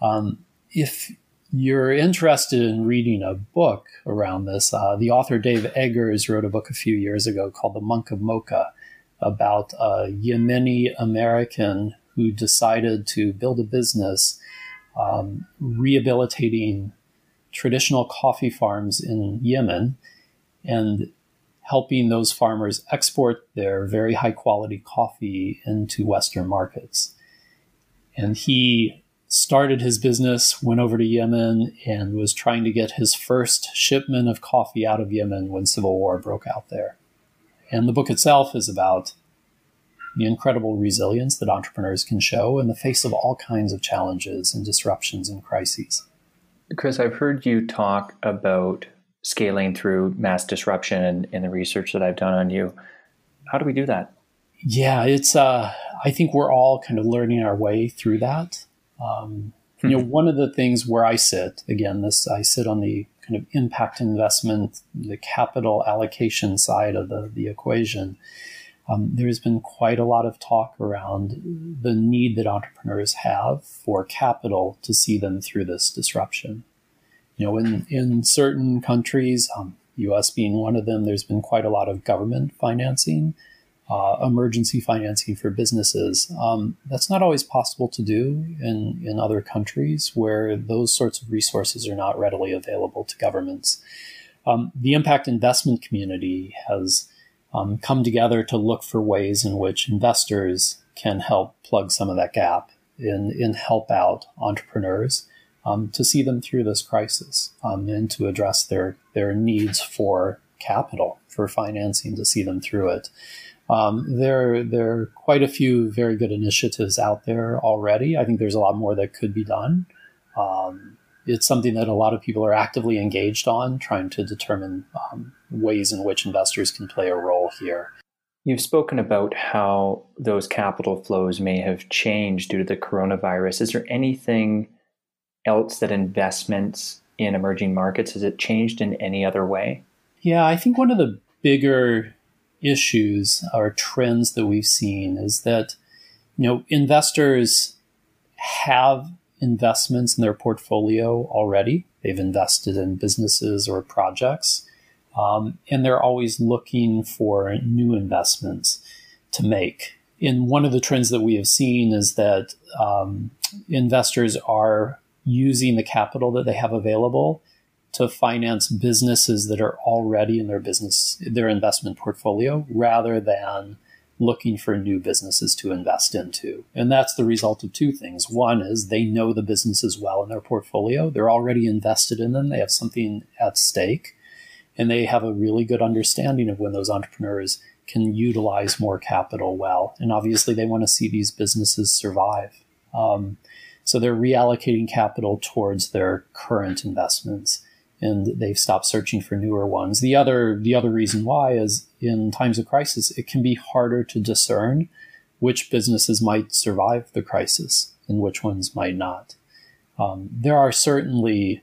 [SPEAKER 3] Um, if you're interested in reading a book around this, uh, the author Dave Eggers wrote a book a few years ago called The Monk of Mocha about a Yemeni American who decided to build a business um, rehabilitating traditional coffee farms in Yemen and helping those farmers export their very high quality coffee into Western markets. And he started his business, went over to Yemen, and was trying to get his first shipment of coffee out of Yemen when civil war broke out there. And the book itself is about the incredible resilience that entrepreneurs can show in the face of all kinds of challenges and disruptions and crises.
[SPEAKER 2] Chris, I've heard you talk about scaling through mass disruption in, in the research that I've done on you. How do we do that?
[SPEAKER 3] Yeah, it's. Uh, I think we're all kind of learning our way through that. Um, you know, one of the things where I sit, again, this I sit on the kind of impact investment, the capital allocation side of the, the equation. Um, there's been quite a lot of talk around the need that entrepreneurs have for capital to see them through this disruption. You know, in, in certain countries, um, US being one of them, there's been quite a lot of government financing uh, emergency financing for businesses. Um, that's not always possible to do in, in other countries where those sorts of resources are not readily available to governments. Um, the impact investment community has um, come together to look for ways in which investors can help plug some of that gap and, and help out entrepreneurs um, to see them through this crisis um, and to address their, their needs for capital, for financing to see them through it. Um, there, there are quite a few very good initiatives out there already. I think there's a lot more that could be done. Um, it's something that a lot of people are actively engaged on, trying to determine um, ways in which investors can play a role here.
[SPEAKER 2] You've spoken about how those capital flows may have changed due to the coronavirus. Is there anything else that investments in emerging markets has it changed in any other way?
[SPEAKER 3] Yeah, I think one of the bigger issues or trends that we've seen is that you know investors have investments in their portfolio already. They've invested in businesses or projects, um, and they're always looking for new investments to make. And one of the trends that we have seen is that um, investors are using the capital that they have available to finance businesses that are already in their business, their investment portfolio, rather than looking for new businesses to invest into. And that's the result of two things. One is they know the businesses well in their portfolio, they're already invested in them, they have something at stake, and they have a really good understanding of when those entrepreneurs can utilize more capital well. And obviously, they want to see these businesses survive. Um, so they're reallocating capital towards their current investments and they've stopped searching for newer ones. The other the other reason why is in times of crisis, it can be harder to discern which businesses might survive the crisis and which ones might not. Um, there are certainly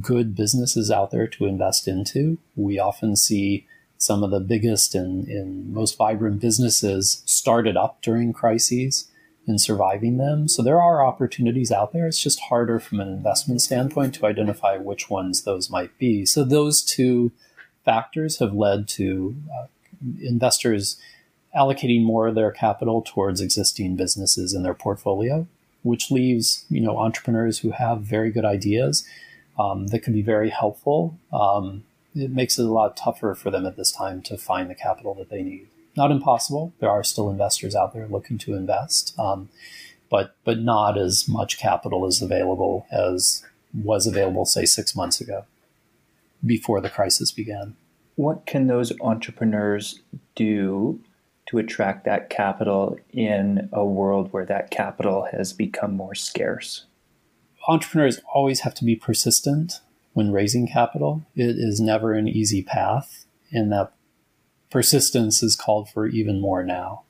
[SPEAKER 3] good businesses out there to invest into. We often see some of the biggest and, and most vibrant businesses started up during crises and surviving them. So there are opportunities out there. It's just harder from an investment standpoint to identify which ones those might be. So those two factors have led to uh, investors allocating more of their capital towards existing businesses in their portfolio, which leaves you know entrepreneurs who have very good ideas um, that can be very helpful. Um, it makes it a lot tougher for them at this time to find the capital that they need. Not impossible. There are still investors out there looking to invest, um, but but not as much capital is available as was available, say, six months ago, before the crisis began.
[SPEAKER 2] What can those entrepreneurs do to attract that capital in a world where that capital has become more scarce?
[SPEAKER 3] Entrepreneurs always have to be persistent when raising capital. It is never an easy path, and that persistence is called for even more now.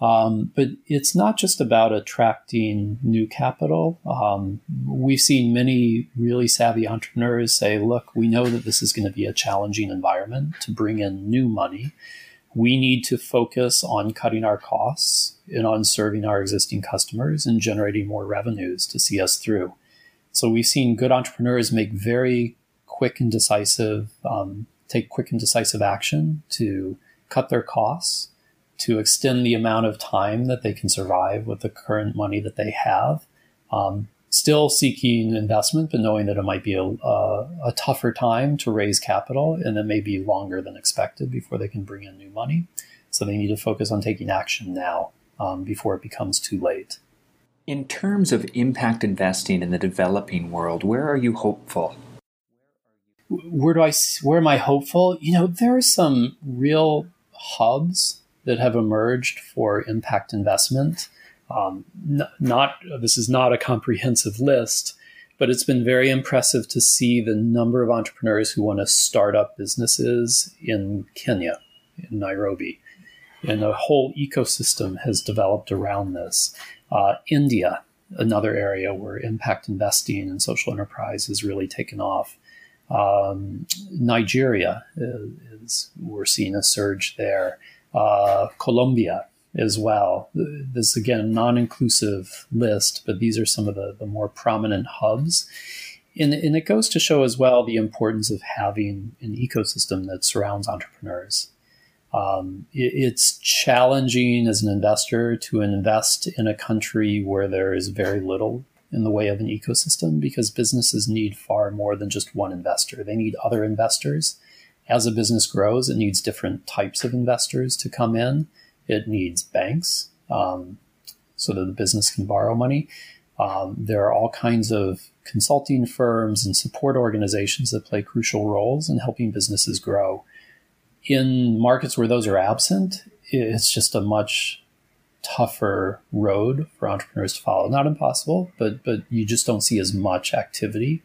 [SPEAKER 3] Um, but it's not just about attracting new capital. Um, we've seen many really savvy entrepreneurs say, look, we know that this is going to be a challenging environment to bring in new money. We need to focus on cutting our costs and on serving our existing customers and generating more revenues to see us through. So we've seen good entrepreneurs make very quick and decisive, um, take quick and decisive action to cut their costs, to extend the amount of time that they can survive with the current money that they have. Um, still seeking investment, but knowing that it might be a, a, tougher time to raise capital and it may be longer than expected before they can bring in new money. So they need to focus on taking action now um, before it becomes too late.
[SPEAKER 2] In terms of impact investing in the developing world, where are you hopeful?
[SPEAKER 3] Where do I where am I hopeful? You know, there are some real hubs that have emerged for impact investment. Um, not this is not a comprehensive list, but it's been very impressive to see the number of entrepreneurs who want to start up businesses in Kenya, in Nairobi, and a whole ecosystem has developed around this. Uh, India, another area where impact investing and social enterprise has really taken off. Um, Nigeria is, we're seeing a surge there. Uh, Colombia as well. This again a non-inclusive list, but these are some of the, the more prominent hubs. And, and it goes to show as well the importance of having an ecosystem that surrounds entrepreneurs. Um, it, it's challenging as an investor to invest in a country where there is very little in the way of an ecosystem because businesses need far more than just one investor. They need other investors. As a business grows, it needs different types of investors to come in. It needs banks um, so that the business can borrow money. Um, there are all kinds of consulting firms and support organizations that play crucial roles in helping businesses grow in markets where those are absent, it's just a much tougher road for entrepreneurs to follow. Not impossible, but but you just don't see as much activity.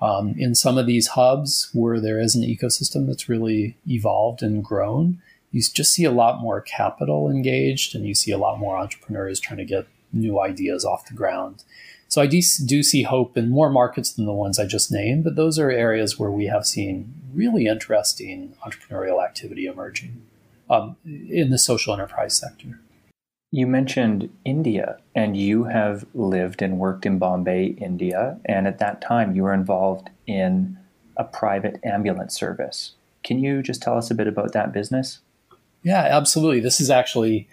[SPEAKER 3] Um, in some of these hubs where there is an ecosystem that's really evolved and grown, you just see a lot more capital engaged and you see a lot more entrepreneurs trying to get new ideas off the ground. So I do, do see hope in more markets than the ones I just named, but those are areas where we have seen really interesting entrepreneurial activity emerging um, in the social enterprise sector.
[SPEAKER 2] You mentioned India, and you have lived and worked in Bombay, India, and at that time you were involved in a private ambulance service. Can you just tell us a bit about that business?
[SPEAKER 3] Yeah, absolutely. This is actually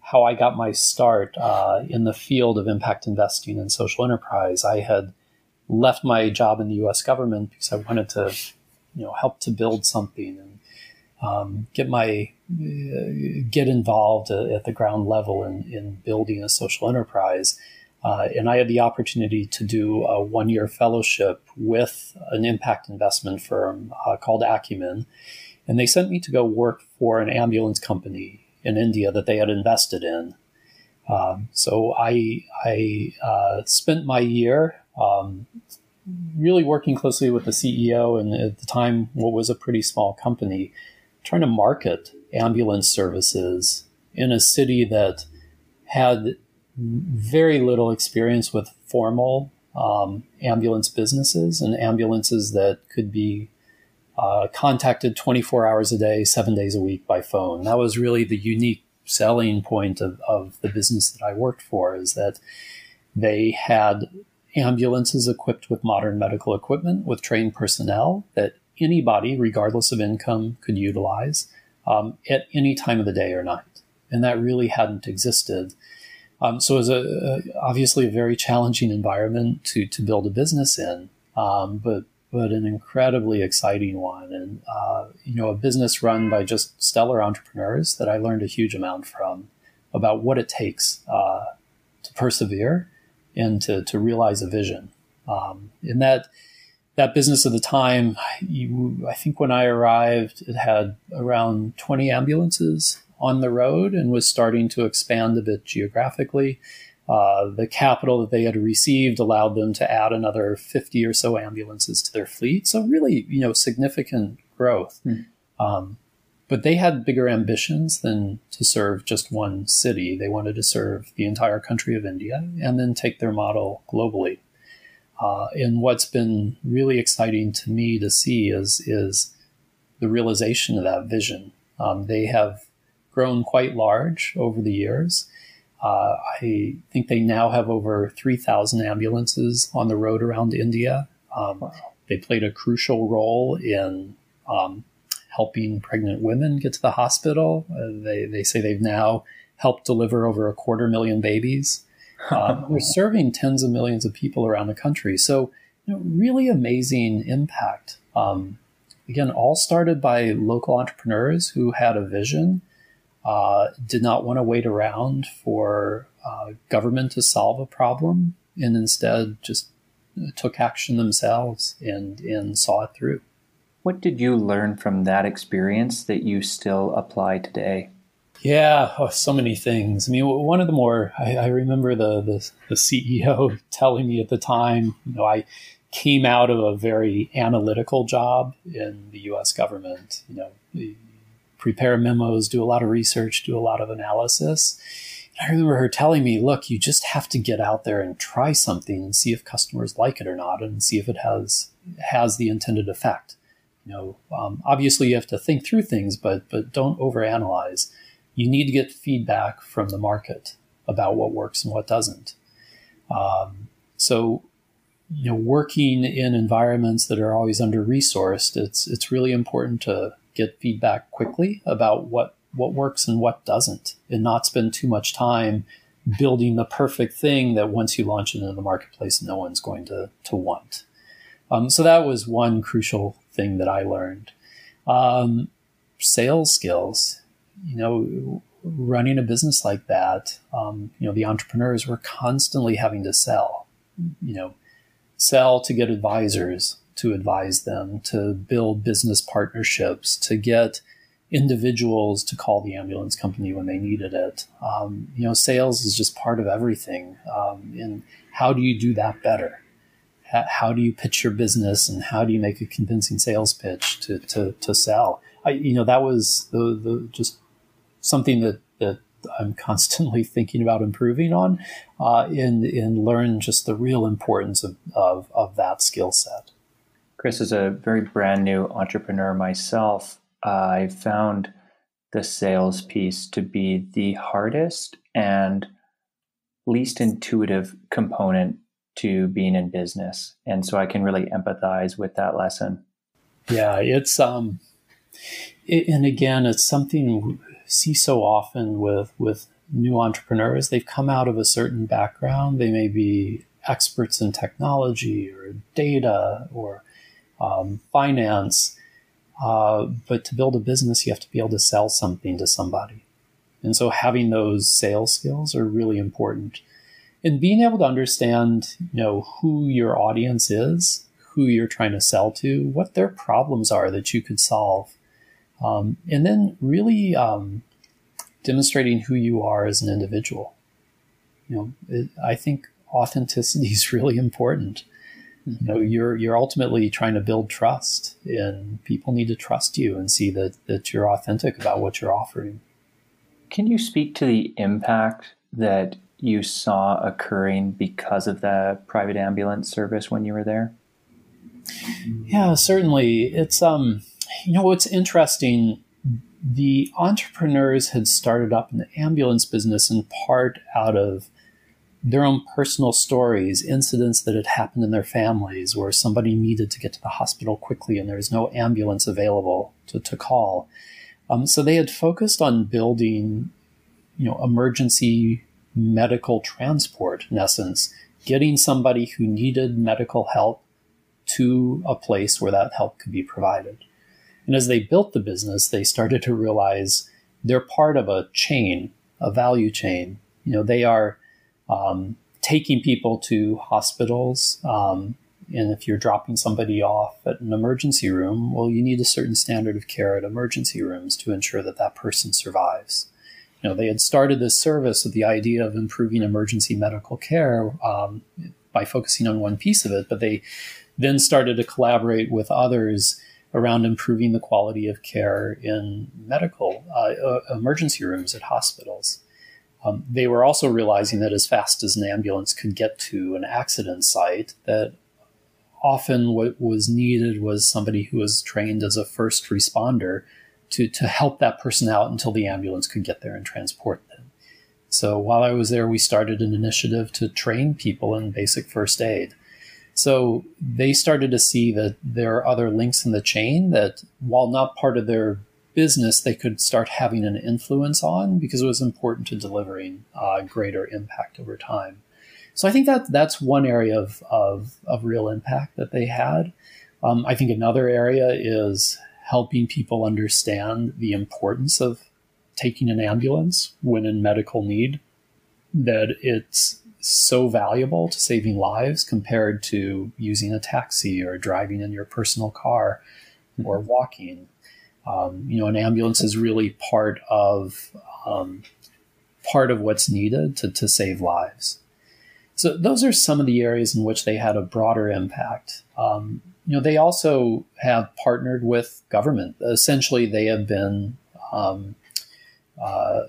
[SPEAKER 3] how I got my start uh, in the field of impact investing and social enterprise. I had left my job in the U.S. government because I wanted to, you know, help to build something and um, get my uh, get involved at the ground level in, in building a social enterprise. Uh, and I had the opportunity to do a one year fellowship with an impact investment firm uh, called Acumen. And they sent me to go work for an ambulance company in India that they had invested in. Um, so I I uh, spent my year um, really working closely with the CEO and at the time what was a pretty small company, trying to market ambulance services in a city that had very little experience with formal um, ambulance businesses and ambulances that could be uh, contacted 24 hours a day, seven days a week by phone. That was really the unique selling point of, of the business that I worked for is that they had ambulances equipped with modern medical equipment with trained personnel that anybody, regardless of income, could utilize um, at any time of the day or night. And that really hadn't existed. Um, so it was a, a, obviously a very challenging environment to, to build a business in, um, but but an incredibly exciting one, and uh, you know a business run by just stellar entrepreneurs that I learned a huge amount from about what it takes uh, to persevere and to, to realize a vision. Um, in that that business at the time, you, I think when I arrived, it had around 20 ambulances on the road and was starting to expand a bit geographically. Uh, the capital that they had received allowed them to add another 50 or so ambulances to their fleet. So really, you know, significant growth. Mm. Um, but they had bigger ambitions than to serve just one city. They wanted to serve the entire country of India and then take their model globally. Uh, and what's been really exciting to me to see is is the realization of that vision. Um, they have grown quite large over the years. Uh, I think they now have over 3,000 ambulances on the road around India. Um, wow. They played a crucial role in um, helping pregnant women get to the hospital. Uh, they, they say they've now helped deliver over a quarter million babies. Uh, we're serving tens of millions of people around the country. So, you know, really amazing impact. Um, again, all started by local entrepreneurs who had a vision, uh, did not want to wait around for uh, government to solve a problem, and instead just took action themselves and, and saw it through.
[SPEAKER 2] What did you learn from that experience that you still apply today?
[SPEAKER 3] Yeah, oh, so many things. I mean, one of the more I, I remember the, the, the CEO telling me at the time. You know, I came out of a very analytical job in the U.S. government. You know, prepare memos, do a lot of research, do a lot of analysis. And I remember her telling me, "Look, you just have to get out there and try something and see if customers like it or not, and see if it has has the intended effect." You know, um, obviously you have to think through things, but but don't overanalyze. You need to get feedback from the market about what works and what doesn't. Um, so, you know, working in environments that are always under resourced, it's it's really important to get feedback quickly about what what works and what doesn't, and not spend too much time building the perfect thing that once you launch it into the marketplace, no one's going to to want. Um, so that was one crucial thing that I learned. Um, sales skills, you know, running a business like that, um, you know, the entrepreneurs were constantly having to sell, you know, sell to get advisors to advise them, to build business partnerships, to get individuals to call the ambulance company when they needed it. Um, you know, sales is just part of everything. Um, and how do you do that better? how do you pitch your business and how do you make a convincing sales pitch to, to, to sell? I, you know, that was the, the just something that, that I'm constantly thinking about improving on uh, and, and learn just the real importance of, of, of that skill set.
[SPEAKER 2] Chris is a very brand new entrepreneur myself. Uh, I found the sales piece to be the hardest and least intuitive component to being in business. And so I can really empathize with that lesson.
[SPEAKER 3] Yeah, it's um it, and again, it's something see so often with with new entrepreneurs. They've come out of a certain background. They may be experts in technology or data or um, finance, uh, but to build a business, you have to be able to sell something to somebody. And so having those sales skills are really important and being able to understand, you know, who your audience is, who you're trying to sell to, what their problems are that you could solve, um, and then really um, demonstrating who you are as an individual. You know, it, I think authenticity is really important. You know, you're you're ultimately trying to build trust, and people need to trust you and see that that you're authentic about what you're offering.
[SPEAKER 2] Can you speak to the impact that you saw occurring because of the private ambulance service when you were there?
[SPEAKER 3] Yeah, certainly. It's um, you know, what's interesting. The entrepreneurs had started up in the ambulance business in part out of their own personal stories, incidents that had happened in their families where somebody needed to get to the hospital quickly and there was no ambulance available to, to call. Um, so they had focused on building, you know, emergency medical transport, in essence, getting somebody who needed medical help to a place where that help could be provided. And as they built the business, they started to realize they're part of a chain, a value chain. You know, they are um, taking people to hospitals. Um, and if you're dropping somebody off at an emergency room, well, you need a certain standard of care at emergency rooms to ensure that that person survives. You know, they had started this service with the idea of improving emergency medical care um, by focusing on one piece of it, but they then started to collaborate with others around improving the quality of care in medical uh, uh emergency rooms at hospitals. Um, they were also realizing that as fast as an ambulance could get to an accident site, that often what was needed was somebody who was trained as a first responder to, to help that person out until the ambulance could get there and transport them. So while I was there, we started an initiative to train people in basic first aid. So they started to see that there are other links in the chain that, while not part of their business they could start having an influence on because it was important to delivering uh, greater impact over time. So I think that that's one area of, of, of real impact that they had. Um, I think another area is helping people understand the importance of taking an ambulance when in medical need, that it's so valuable to saving lives compared to using a taxi or driving in your personal car or walking. Um, you know, an ambulance is really part of um, part of what's needed to, to save lives. So those are some of the areas in which they had a broader impact. Um, you know, they also have partnered with government. Essentially, they have been um, uh,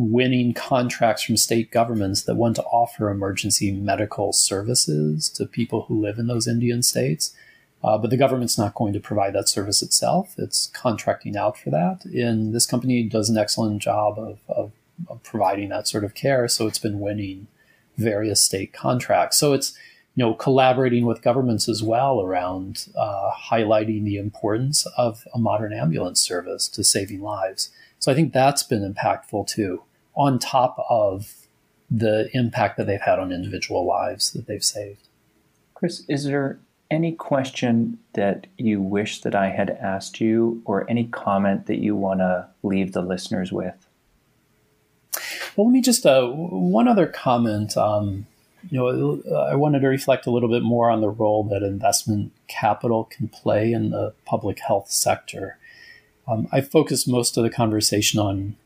[SPEAKER 3] winning contracts from state governments that want to offer emergency medical services to people who live in those Indian states. Uh, but the government's not going to provide that service itself. It's contracting out for that. And this company does an excellent job of, of, of providing that sort of care. So it's been winning various state contracts. So it's you know collaborating with governments as well around uh, highlighting the importance of a modern ambulance service to saving lives. So I think that's been impactful too, on top of the impact that they've had on individual lives that they've saved.
[SPEAKER 2] Chris, is there any question that you wish that I had asked you, or any comment that you want to leave the listeners with?
[SPEAKER 3] Well, let me just uh, one other comment. Um, you know, I wanted to reflect a little bit more on the role that investment capital can play in the public health sector. Um, I focused most of the conversation on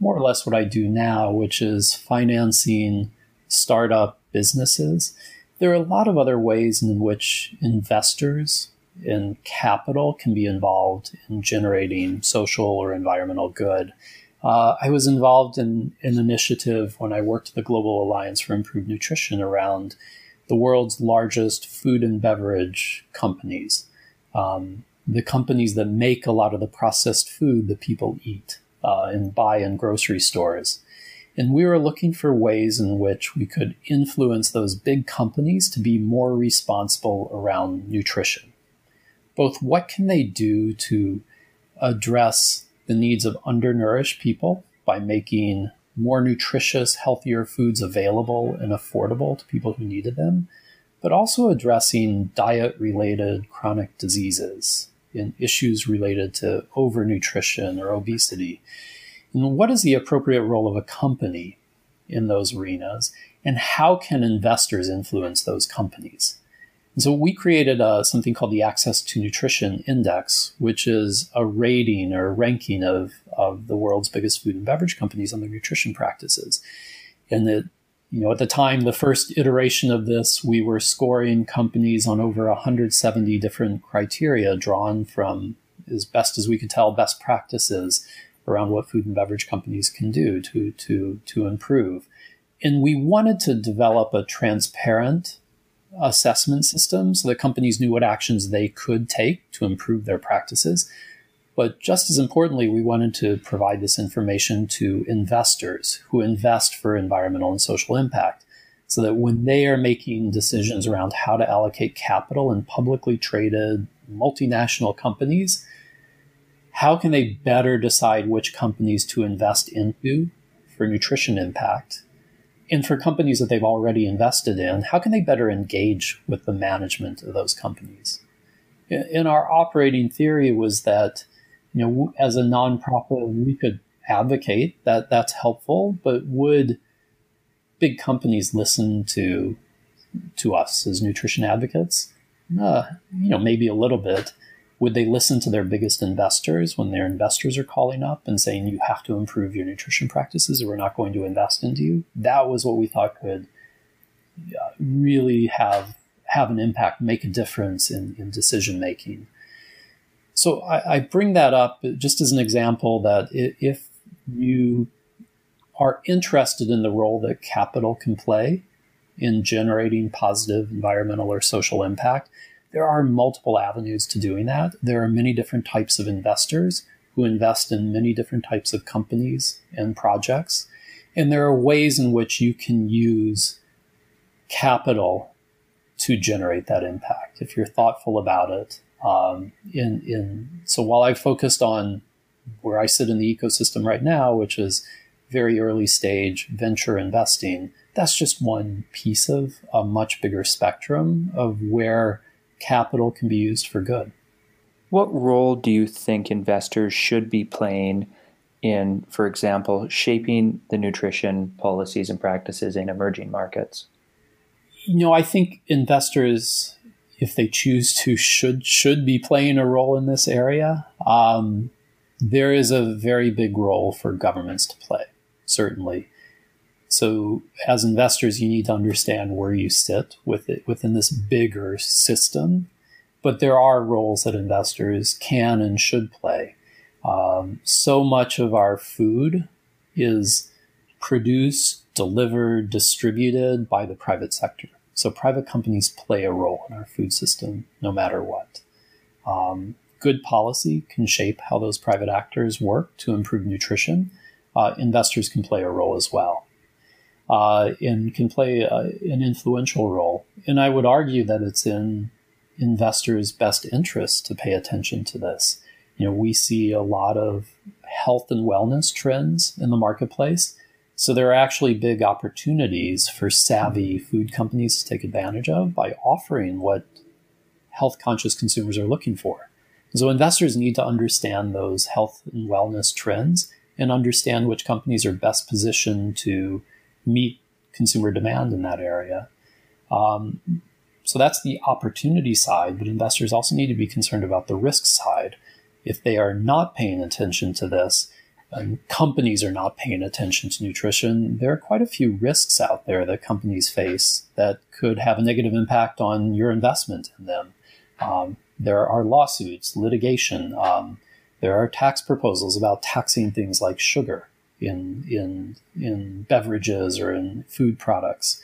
[SPEAKER 3] more or less what I do now, which is financing startup businesses. There are a lot of other ways in which investors in capital can be involved in generating social or environmental good. Uh, I was involved in an initiative when I worked at the Global Alliance for Improved Nutrition around the world's largest food and beverage companies, um, the companies that make a lot of the processed food that people eat uh, and buy in grocery stores. And we were looking for ways in which we could influence those big companies to be more responsible around nutrition. Both what can they do to address the needs of undernourished people by making more nutritious, healthier foods available and affordable to people who needed them, but also addressing diet related chronic diseases and issues related to overnutrition or obesity and what is the appropriate role of a company in those arenas? And how can investors influence those companies? And so we created uh, something called the Access to Nutrition Index, which is a rating or ranking of, of the world's biggest food and beverage companies on their nutrition practices. And it you know, at the time, the first iteration of this, we were scoring companies on over 170 different criteria drawn from, as best as we could tell, best practices around what food and beverage companies can do to, to, to improve. And we wanted to develop a transparent assessment system so that companies knew what actions they could take to improve their practices. But just as importantly, we wanted to provide this information to investors who invest for environmental and social impact so that when they are making decisions around how to allocate capital in publicly traded multinational companies, how can they better decide which companies to invest into for nutrition impact? And for companies that they've already invested in, how can they better engage with the management of those companies? In our operating theory was that you know, as a nonprofit, we could advocate that that's helpful, but would big companies listen to to us as nutrition advocates? Uh, you know, maybe a little bit. Would they listen to their biggest investors when their investors are calling up and saying you have to improve your nutrition practices or we're not going to invest into you? That was what we thought could uh, really have have an impact, make a difference in, in decision making. So I, I bring that up just as an example that if you are interested in the role that capital can play in generating positive environmental or social impact, there are multiple avenues to doing that. There are many different types of investors who invest in many different types of companies and projects. And there are ways in which you can use capital to generate that impact if you're thoughtful about it um, in, in so while I focused on where I sit in the ecosystem right now, which is very early stage venture investing, that's just one piece of a much bigger spectrum of where capital can be used for good.
[SPEAKER 2] What role do you think investors should be playing in, for example, shaping the nutrition policies and practices in emerging markets?
[SPEAKER 3] You know, I think investors if they choose to, should should be playing a role in this area. Um, there is a very big role for governments to play, certainly. So, as investors, you need to understand where you sit with it within this bigger system. But there are roles that investors can and should play. Um, so much of our food is produced, delivered, distributed by the private sector. So private companies play a role in our food system no matter what. Um, good policy can shape how those private actors work to improve nutrition. Uh, investors can play a role as well. Uh, and can play uh, an influential role. And I would argue that it's in investors' best interest to pay attention to this. You know, we see a lot of health and wellness trends in the marketplace so there are actually big opportunities for savvy food companies to take advantage of by offering what health conscious consumers are looking for. So investors need to understand those health and wellness trends and understand which companies are best positioned to meet consumer demand in that area. Um, so that's the opportunity side, but investors also need to be concerned about the risk side. If they are not paying attention to this, companies are not paying attention to nutrition, there are quite a few risks out there that companies face that could have a negative impact on your investment in them. Um, there are lawsuits, litigation. Um, there are tax proposals about taxing things like sugar in in in beverages or in food products.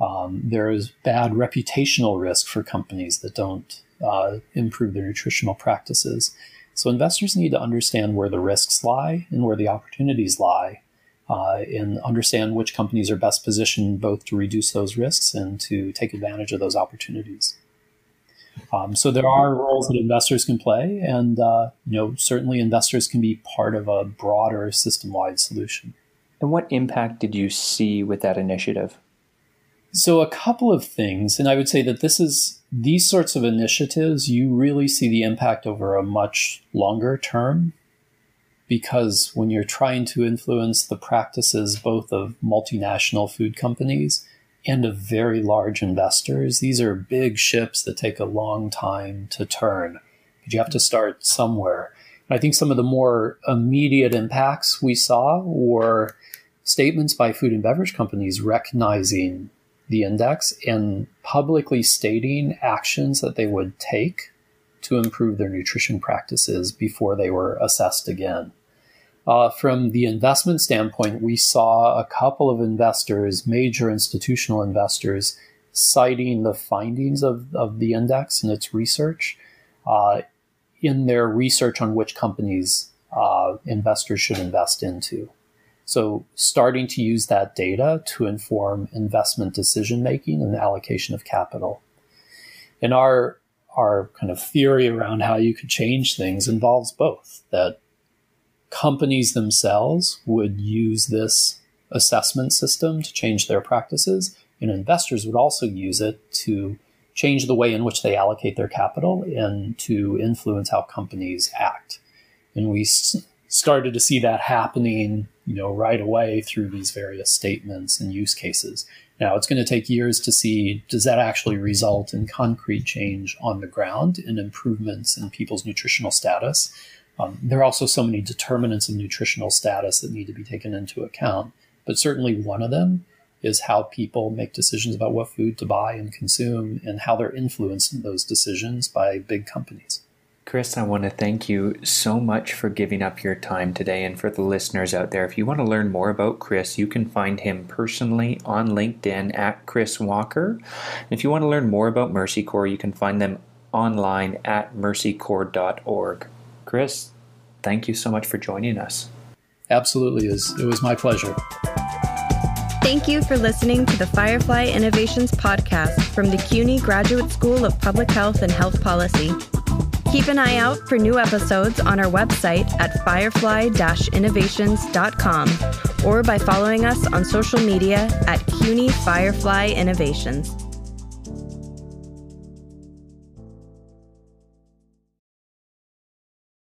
[SPEAKER 3] Um, there is bad reputational risk for companies that don't uh, improve their nutritional practices. So investors need to understand where the risks lie and where the opportunities lie, uh, and understand which companies are best positioned both to reduce those risks and to take advantage of those opportunities. Um, so there are roles that investors can play, and uh, you know certainly investors can be part of a broader system-wide solution.
[SPEAKER 2] And what impact did you see with that initiative?
[SPEAKER 3] So a couple of things, and I would say that this is these sorts of initiatives, you really see the impact over a much longer term because when you're trying to influence the practices both of multinational food companies and of very large investors, these are big ships that take a long time to turn. But you have to start somewhere. And I think some of the more immediate impacts we saw were statements by food and beverage companies recognizing the index and publicly stating actions that they would take to improve their nutrition practices before they were assessed again. Uh, from the investment standpoint, we saw a couple of investors, major institutional investors, citing the findings of, of the index and its research uh, in their research on which companies uh, investors should invest into. So, starting to use that data to inform investment decision making and allocation of capital. And our our kind of theory around how you could change things involves both that companies themselves would use this assessment system to change their practices, and investors would also use it to change the way in which they allocate their capital and to influence how companies act. And we started to see that happening, you know, right away through these various statements and use cases. Now, it's going to take years to see does that actually result in concrete change on the ground and improvements in people's nutritional status. Um, there are also so many determinants of nutritional status that need to be taken into account, but certainly one of them is how people make decisions about what food to buy and consume and how they're influenced in those decisions by big companies.
[SPEAKER 2] Chris, I want to thank you so much for giving up your time today. And for the listeners out there, if you want to learn more about Chris, you can find him personally on LinkedIn at Chris Walker. And if you want to learn more about Mercy Corps, you can find them online at mercycorps.org. Chris, thank you so much for joining us.
[SPEAKER 3] Absolutely. It was, it was my pleasure.
[SPEAKER 1] Thank you for listening to the Firefly Innovations podcast from the CUNY Graduate School of Public Health and Health Policy. Keep an eye out for new episodes on our website at firefly innovations.com or by following us on social media at CUNY Firefly Innovations.